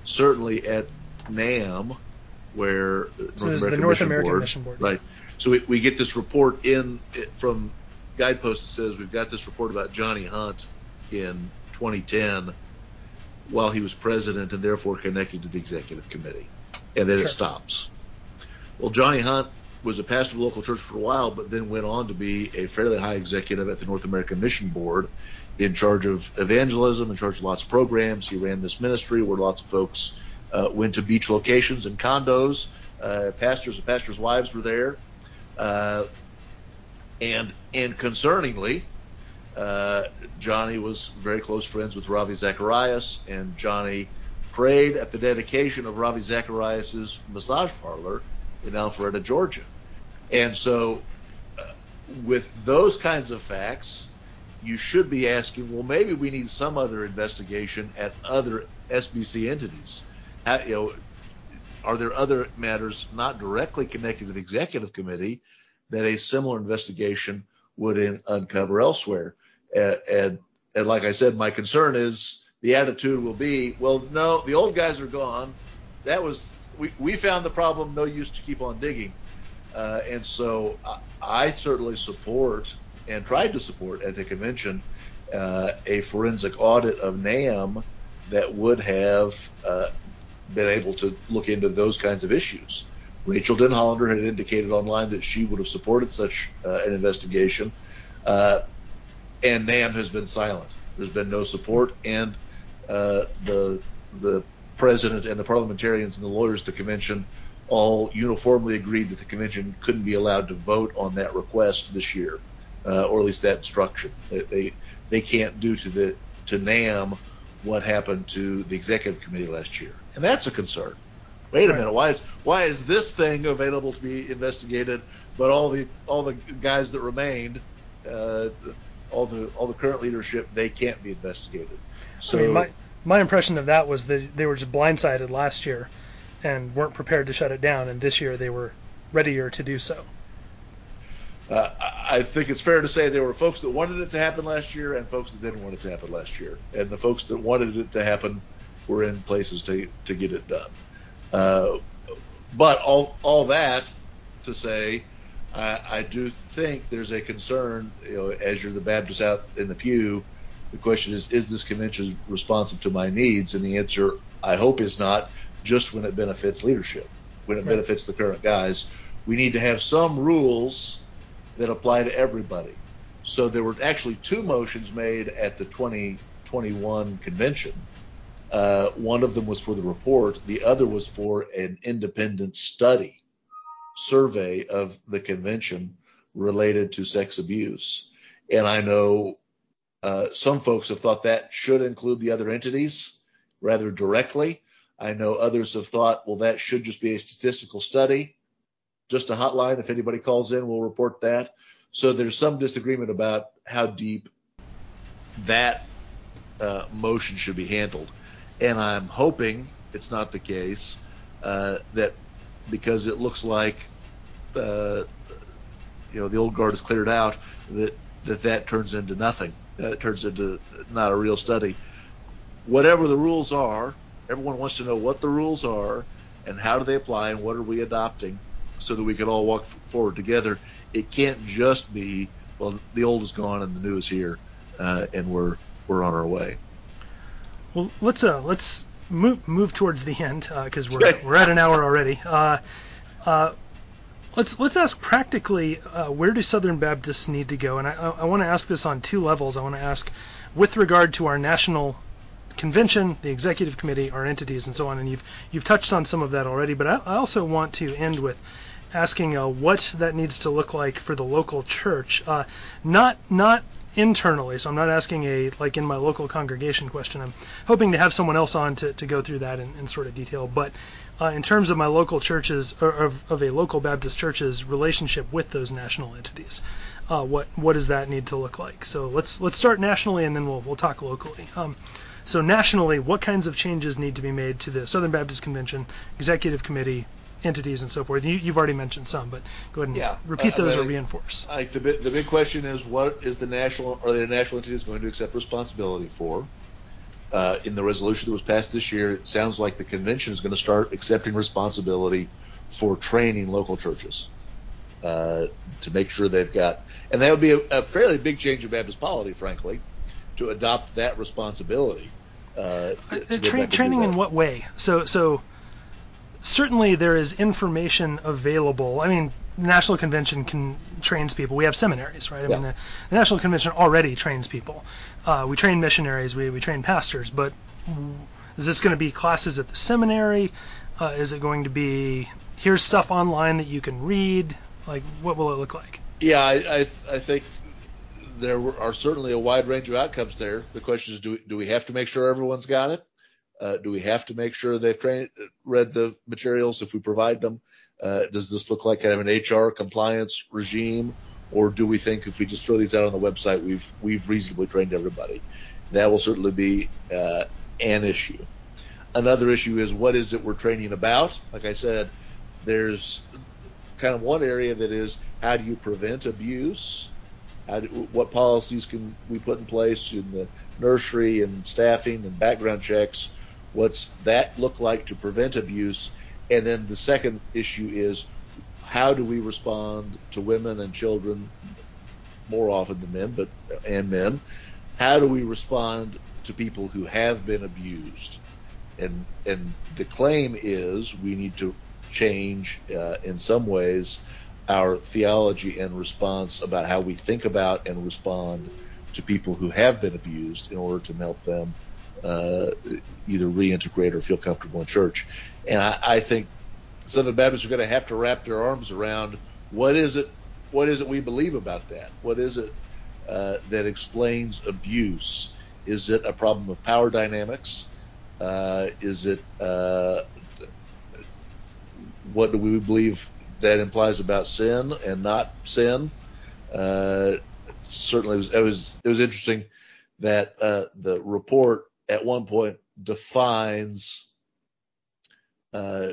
Certainly at NAMB, where so North, the North Mission American Board, Mission Board, right? So we, we get this report in from Guidepost that says we've got this report about Johnny Hunt in 2010 while he was president and therefore connected to the executive committee. And then sure. it stops. Well, Johnny Hunt was a pastor of a local church for a while, but then went on to be a fairly high executive at the North American Mission Board in charge of evangelism, in charge of lots of programs. He ran this ministry where lots of folks went to beach locations and condos. Uh, pastors and pastors' wives were there. Uh, and and concerningly, uh, Johnny was very close friends with Ravi Zacharias, and Johnny prayed at the dedication of Ravi Zacharias's massage parlor in Alpharetta, Georgia. And so, uh, with those kinds of facts, you should be asking, well, maybe we need some other investigation at other SBC entities. You know, are there other matters not directly connected to the executive committee that a similar investigation would in, uncover elsewhere? And, and, and like I said, my concern is the attitude will be, well, no, the old guys are gone. That was we, we found the problem. No use to keep on digging. Uh, and so I, I, certainly support and tried to support at the convention uh, a forensic audit of NAMB that would have uh, been able to look into those kinds of issues. Rachael Denhollander had indicated online that she would have supported such uh, an investigation, uh, and NAMB has been silent. There's been no support, and uh, the the president and the parliamentarians and the lawyers at the convention all uniformly agreed that the convention couldn't be allowed to vote on that request this year, uh, or at least that instruction. They, they, they can't do to the to NAMB what happened to the executive committee last year, and that's a concern. Wait a right. minute, why is why is this thing available to be investigated, but all the all the guys that remained, uh, all the all the current leadership, they can't be investigated. So I mean, my my impression of that was that they were just blindsided last year and weren't prepared to shut it down, and this year they were readier to do so. Uh, I think it's fair to say there were folks that wanted it to happen last year and folks that didn't want it to happen last year. And the folks that wanted it to happen were in places to, to get it done. Uh, but all, all that to say, I, I do think there's a concern, you know, as you're the Baptist out in the pew, the question is, is this convention responsive to my needs? And the answer, I hope, is not just when it benefits leadership, when it right. benefits the current guys. We need to have some rules that apply to everybody. So there were actually two motions made at the 2021 convention. Uh, one of them was for the report. The other was for an independent study survey of the convention related to sex abuse. And I know uh, some folks have thought that should include the other entities rather directly. I know others have thought, well, that should just be a statistical study, just a hotline. If anybody calls in, we'll report that. So there's some disagreement about how deep that uh, motion should be handled. And I'm hoping it's not the case uh, that because it looks like uh, you know the old guard is cleared out that that that turns into nothing. That it turns into not a real study. Whatever the rules are, Everyone wants to know what the rules are and how do they apply and what are we adopting so that we can all walk forward together. It can't just be, well, the old is gone and the new is here, uh, and we're we're on our way. Well, let's uh, let's move move towards the end because uh, we're we're at an hour already. Uh, uh, let's let's ask practically uh, where do Southern Baptists need to go, and I, I want to ask this on two levels. I want to ask with regard to our national convention, the executive committee, our entities, and so on. And you've you've touched on some of that already, but I, I also want to end with asking uh, what that needs to look like for the local church, uh, not not internally. So I'm not asking a like in my local congregation question. I'm hoping to have someone else on to, to go through that in, in sort of detail. But uh, in terms of my local churches or of, of, a local Baptist church's relationship with those national entities, uh, what what does that need to look like? So let's let's start nationally and then we'll we'll talk locally. Um, so nationally, what kinds of changes need to be made to the Southern Baptist Convention, Executive Committee, entities, and so forth? You, have already mentioned some, but go ahead and yeah. repeat uh, those I mean, or reinforce. I, the, big, the big question is what is the national are the national entities going to accept responsibility for? Uh, in the resolution that was passed this year, it sounds like the convention is going to start accepting responsibility for training local churches uh, to make sure they've got, and that would be a, a fairly big change in Baptist polity, frankly to adopt that responsibility. Uh, uh tra- training in what way? So, so certainly there is information available. I mean, the National Convention can trains people. We have seminaries, right? I yeah. mean, the, the, National Convention already trains people. Uh, we train missionaries. We we train pastors. But is this going to be classes at the seminary? Uh, is it going to be here's stuff online that you can read? Like, what will it look like? Yeah, I I, I think there are certainly a wide range of outcomes there. The question is, do, do we have to make sure everyone's got it? Uh, do we have to make sure they've read the materials if we provide them? Uh, does this look like kind of an HR compliance regime, or do we think if we just throw these out on the website, we've we've reasonably trained everybody? That will certainly be uh, an issue. Another issue is what is it we're training about? Like I said, there's kind of one area that is how do you prevent abuse do, what policies can we put in place in the nursery and staffing and background checks? What's that look like to prevent abuse? And then the second issue is how do we respond to women and children more often than men, but and men. How do we respond to people who have been abused? And and the claim is we need to change uh, in some ways our theology and response about how we think about and respond to people who have been abused in order to help them uh, either reintegrate or feel comfortable in church. And I, I think Southern Baptists are going to have to wrap their arms around what is it, what is it we believe about that? What is it uh, that explains abuse? Is it a problem of power dynamics? Uh, is it uh, what do we believe that implies about sin and not sin? Uh, certainly, it was, it was, it was interesting that uh, the report at one point defines uh,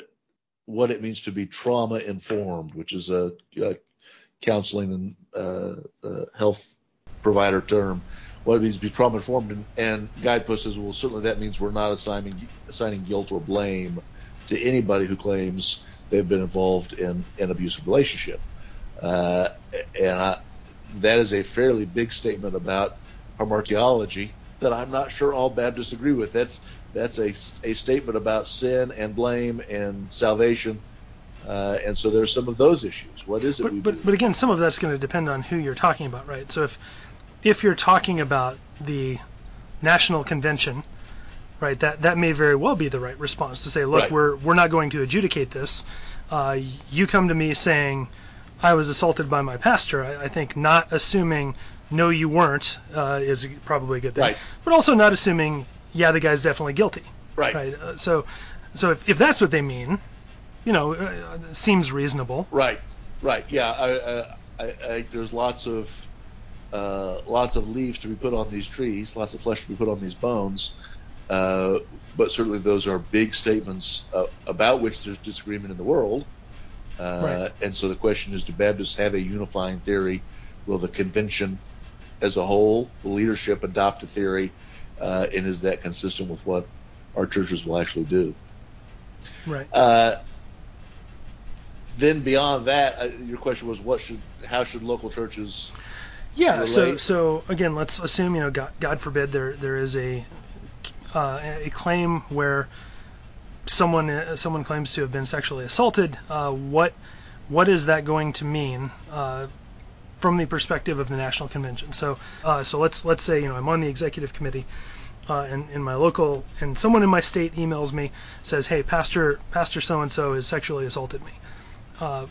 what it means to be trauma informed, which is a, a counseling and uh, uh, health provider term. What it means to be trauma informed, and, and Guidepost says, well, certainly that means we're not assigning assigning guilt or blame to anybody who claims they've been involved in an abusive relationship. Uh, and I, that is a fairly big statement about hamartiology that I'm not sure all Baptists agree with. That's that's a, a statement about sin and blame and salvation. Uh, and so there are some of those issues. What is it? But, but, but again, some of that's going to depend on who you're talking about, right? So if if you're talking about the national convention, right, that that may very well be the right response to say, look, Right. we're we're not going to adjudicate this. Uh, you come to me saying I was assaulted by my pastor. I, I think not assuming no, you weren't uh, is probably a good thing. Right. But also not assuming yeah, the guy's definitely guilty. Right. Right. Uh, so so if if that's what they mean, you know, uh, seems reasonable. Right, right, yeah. I, I, I, there's lots of uh, lots of leaves to be put on these trees, lots of flesh to be put on these bones. Uh, but certainly, those are big statements uh, about which there's disagreement in the world. Uh, Right. And so the question is: Do Baptists have a unifying theory? Will the convention, as a whole, the leadership adopt a theory? Uh, and is that consistent with what our churches will actually do? Right. Uh, then beyond that, uh, your question was what should, how should local churches? Yeah. So relate. so again, let's assume you know, God, God forbid there there is a uh, a claim where someone someone claims to have been sexually assaulted. Uh, what what is that going to mean? Uh, from the perspective of the national convention, so uh, so let's let's say you know I'm on the executive committee, uh, and in my local and someone in my state emails me says, hey, pastor pastor so and so has sexually assaulted me. Uh,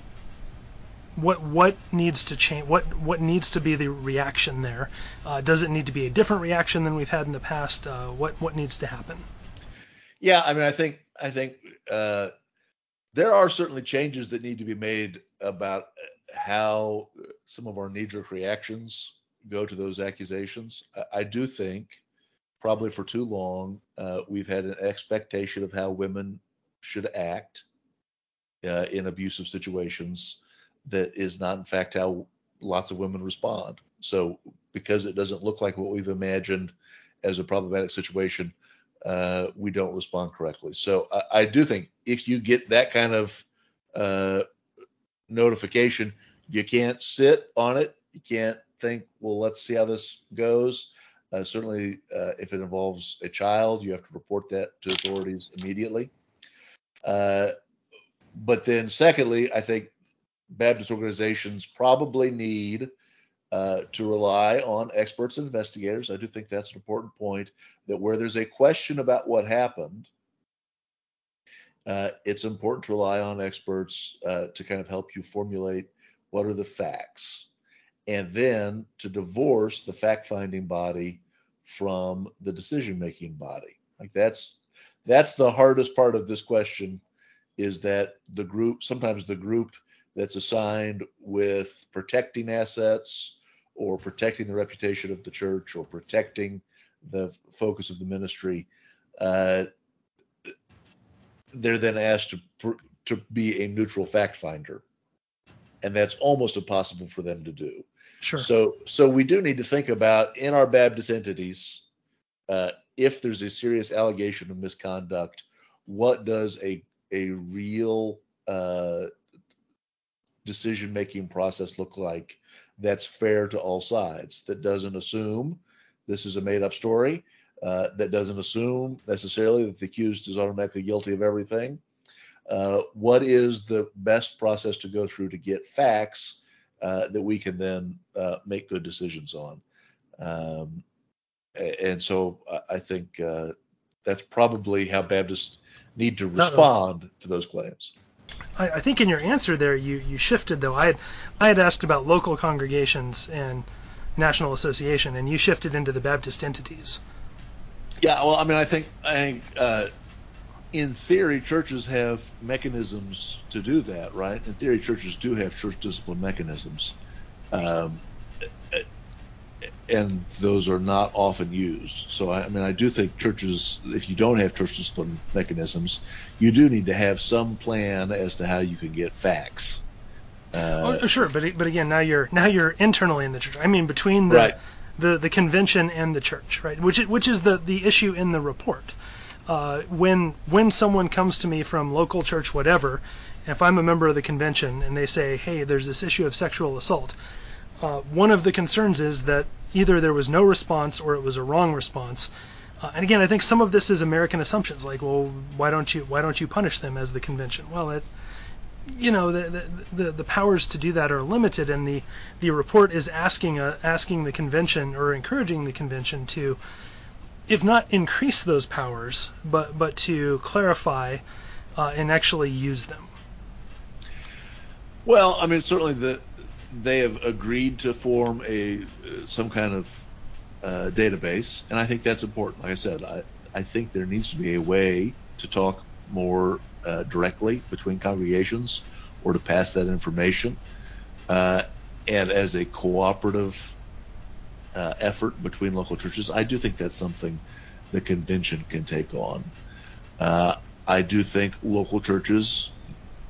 what what needs to change? What what needs to be the reaction there? Uh, does it need to be a different reaction than we've had in the past? Uh, what what needs to happen? Yeah, I mean, I think I think uh, there are certainly changes that need to be made about how some of our knee-jerk reactions go to those accusations. I, I do think probably for too long uh, we've had an expectation of how women should act uh, in abusive situations that is not in fact how lots of women respond. So because it doesn't look like what we've imagined as a problematic situation, uh, we don't respond correctly. So I, I do think if you get that kind of uh, notification, you can't sit on it. You can't think, well, let's see how this goes. Uh, certainly, uh, if it involves a child, you have to report that to authorities immediately. Uh, but then, secondly, I think Baptist organizations probably need uh, to rely on experts and investigators. I do think that's an important point that where there's a question about what happened, uh, it's important to rely on experts uh, to kind of help you formulate what are the facts and then to divorce the fact finding body from the decision making body. Like that's that's the hardest part of this question is that the group sometimes the group that's assigned with protecting assets or protecting the reputation of the church or protecting the focus of the ministry uh, they're then asked to to be a neutral fact finder and that's almost impossible for them to do Sure. so so we do need to think about in our baptist entities uh, if there's a serious allegation of misconduct what does a a real uh, decision making process look like that's fair to all sides, that doesn't assume this is a made up story, uh, that doesn't assume necessarily that the accused is automatically guilty of everything. Uh, what is the best process to go through to get facts uh, that we can then uh, make good decisions on? Um, and so I think uh, that's probably how Baptists need to respond to those claims. I, I, think in your answer there, you, you shifted though. I had I had asked about local congregations and national association, and you shifted into the Baptist entities. Yeah, well, I mean, I think I think uh, in theory, churches have mechanisms to do that, right? In theory, churches do have church discipline mechanisms. Um, and those are not often used. So I, I, mean, I do think churches, if you don't have church discipline mechanisms, you do need to have some plan as to how you can get facts. Uh, oh, sure, but but again, now you're now you're internally in the church. I mean, between the right. The, the convention and the church, right? Which which is the the issue in the report. Uh, when when someone comes to me from local church, whatever, if I'm a member of the convention and they say, "Hey, there's this issue of sexual assault," uh, one of the concerns is that either there was no response or it was a wrong response. Uh, and again, I think some of this is American assumptions, like, well, why don't you why don't you punish them as the convention? Well, it, you know, the, the the powers to do that are limited, and the the report is asking a, asking the convention or encouraging the convention to, if not increase those powers, but but to clarify uh, and actually use them. Well, I mean, certainly the they have agreed to form a some kind of uh, database, and I think that's important. Like I said, I, I think there needs to be a way to talk more uh, directly between congregations or to pass that information. Uh, and as a cooperative uh, effort between local churches, I do think that's something the convention can take on. Uh, I do think local churches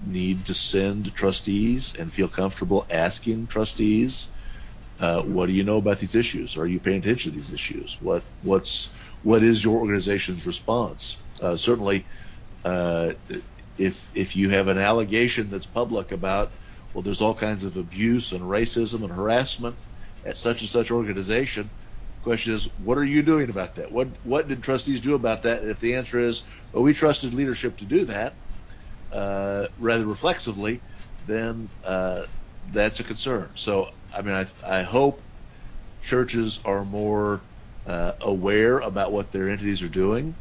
need to send trustees and feel comfortable asking trustees, uh, what do you know about these issues? Are you paying attention to these issues? What what's what is your organization's response? Uh, certainly, uh, if if you have an allegation that's public about well, there's all kinds of abuse and racism and harassment at such and such organization. The question is, what are you doing about that? What what did trustees do about that? And if the answer is, well, we trusted leadership to do that, uh, rather reflexively, then uh, that's a concern. So, I mean, I, I hope churches are more uh, aware about what their entities are doing,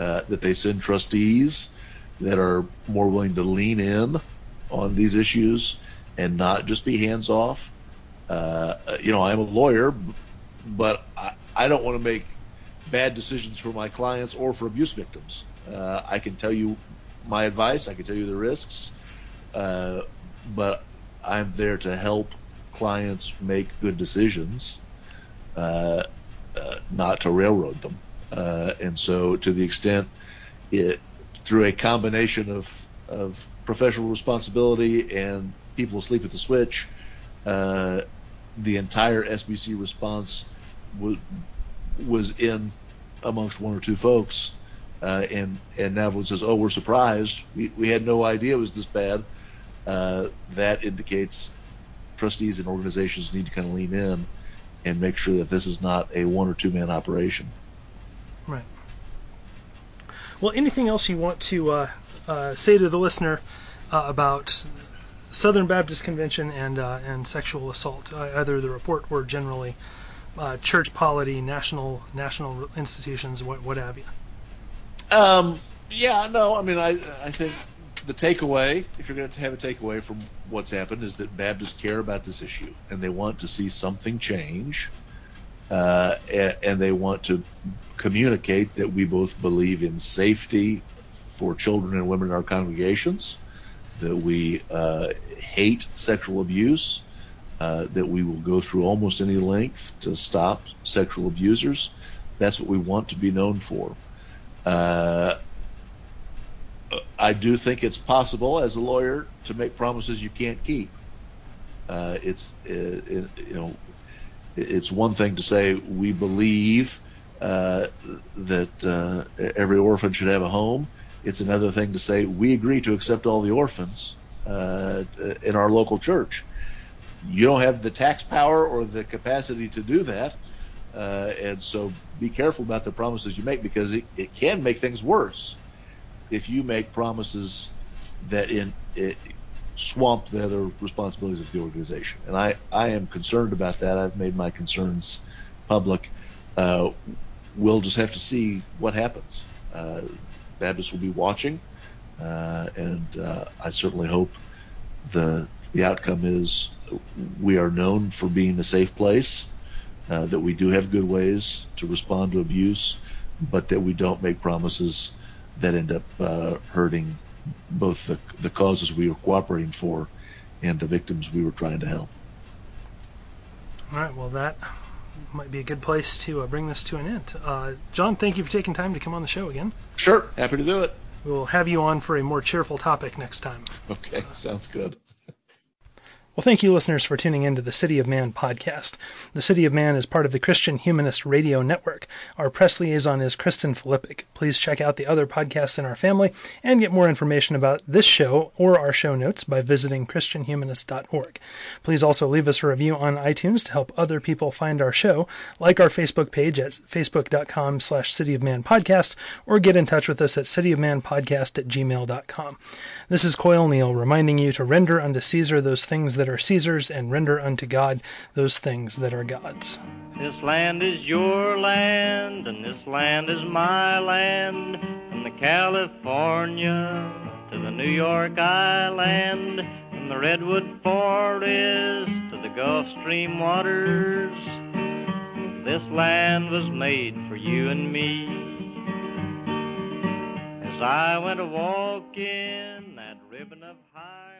uh, that they send trustees that are more willing to lean in on these issues and not just be hands off. Uh, you know, I'm a lawyer, but I, I don't want to make bad decisions for my clients or for abuse victims. Uh, I can tell you my advice. I can tell you the risks, uh, but I'm there to help clients make good decisions, uh, uh, not to railroad them. Uh, and so, to the extent it through a combination of of professional responsibility and people asleep at the switch, uh, the entire SBC response was was in amongst one or two folks uh, and and now everyone says, "Oh, we're surprised. We we had no idea it was this bad." Uh, that indicates trustees and organizations need to kind of lean in and make sure that this is not a one or two man operation. Right. Well, anything else you want to uh, uh say to the listener uh, about Southern Baptist Convention and uh, and sexual assault, either the report or generally church polity, national national institutions, what what have you? Um, yeah, no, I mean, I I think the takeaway, if you're going to have a takeaway from what's happened, is that Baptists care about this issue and they want to see something change, uh, and, and, they want to communicate that we both believe in safety for children and women in our congregations, that we uh, hate sexual abuse, uh, that we will go through almost any length to stop sexual abusers. That's what we want to be known for. Uh, I do think it's possible as a lawyer to make promises you can't keep. Uh, it's it, it, you know it's one thing to say we believe uh, that uh, every orphan should have a home. It's another thing to say we agree to accept all the orphans uh, in our local church. you don't have the tax power or the capacity to do that. Uh, and so be careful about the promises you make because it, it can make things worse if you make promises that in it swamp the other responsibilities of the organization. And I, I am concerned about that. I've made my concerns public. Uh, we'll just have to see what happens. Uh, Baptists will be watching, uh, and uh, I certainly hope the the outcome is we are known for being a safe place, uh, that we do have good ways to respond to abuse, but that we don't make promises that end up uh, hurting both the, the causes we were cooperating for and the victims we were trying to help. All right. Well, that might be a good place to uh, bring this to an end. Uh, Jon, thank you for taking time to come on the show again. Sure. Happy to do it. We'll have you on for a more cheerful topic next time. Okay. Sounds good. Well, thank you, listeners, for tuning in to the City of Man podcast. The City of Man is part of the Christian Humanist Radio Network. Our press liaison is Kristen Filippic. Please check out the other podcasts in our family and get more information about this show or our show notes by visiting ChristianHumanist.org. Please also leave us a review on iTunes to help other people find our show, like our Facebook page at facebook.com slash City of Man podcast, or get in touch with us at cityofmanpodcast at gmail.com. This is Coyle Neal reminding you to render unto Caesar those things that are Caesar's and render unto God those things that are God's. This land is your land, and this land is my land, from the California to the New York Island, from the Redwood Forest to the Gulf Stream waters. This land was made for you and me. As I went a walking that ribbon of highway.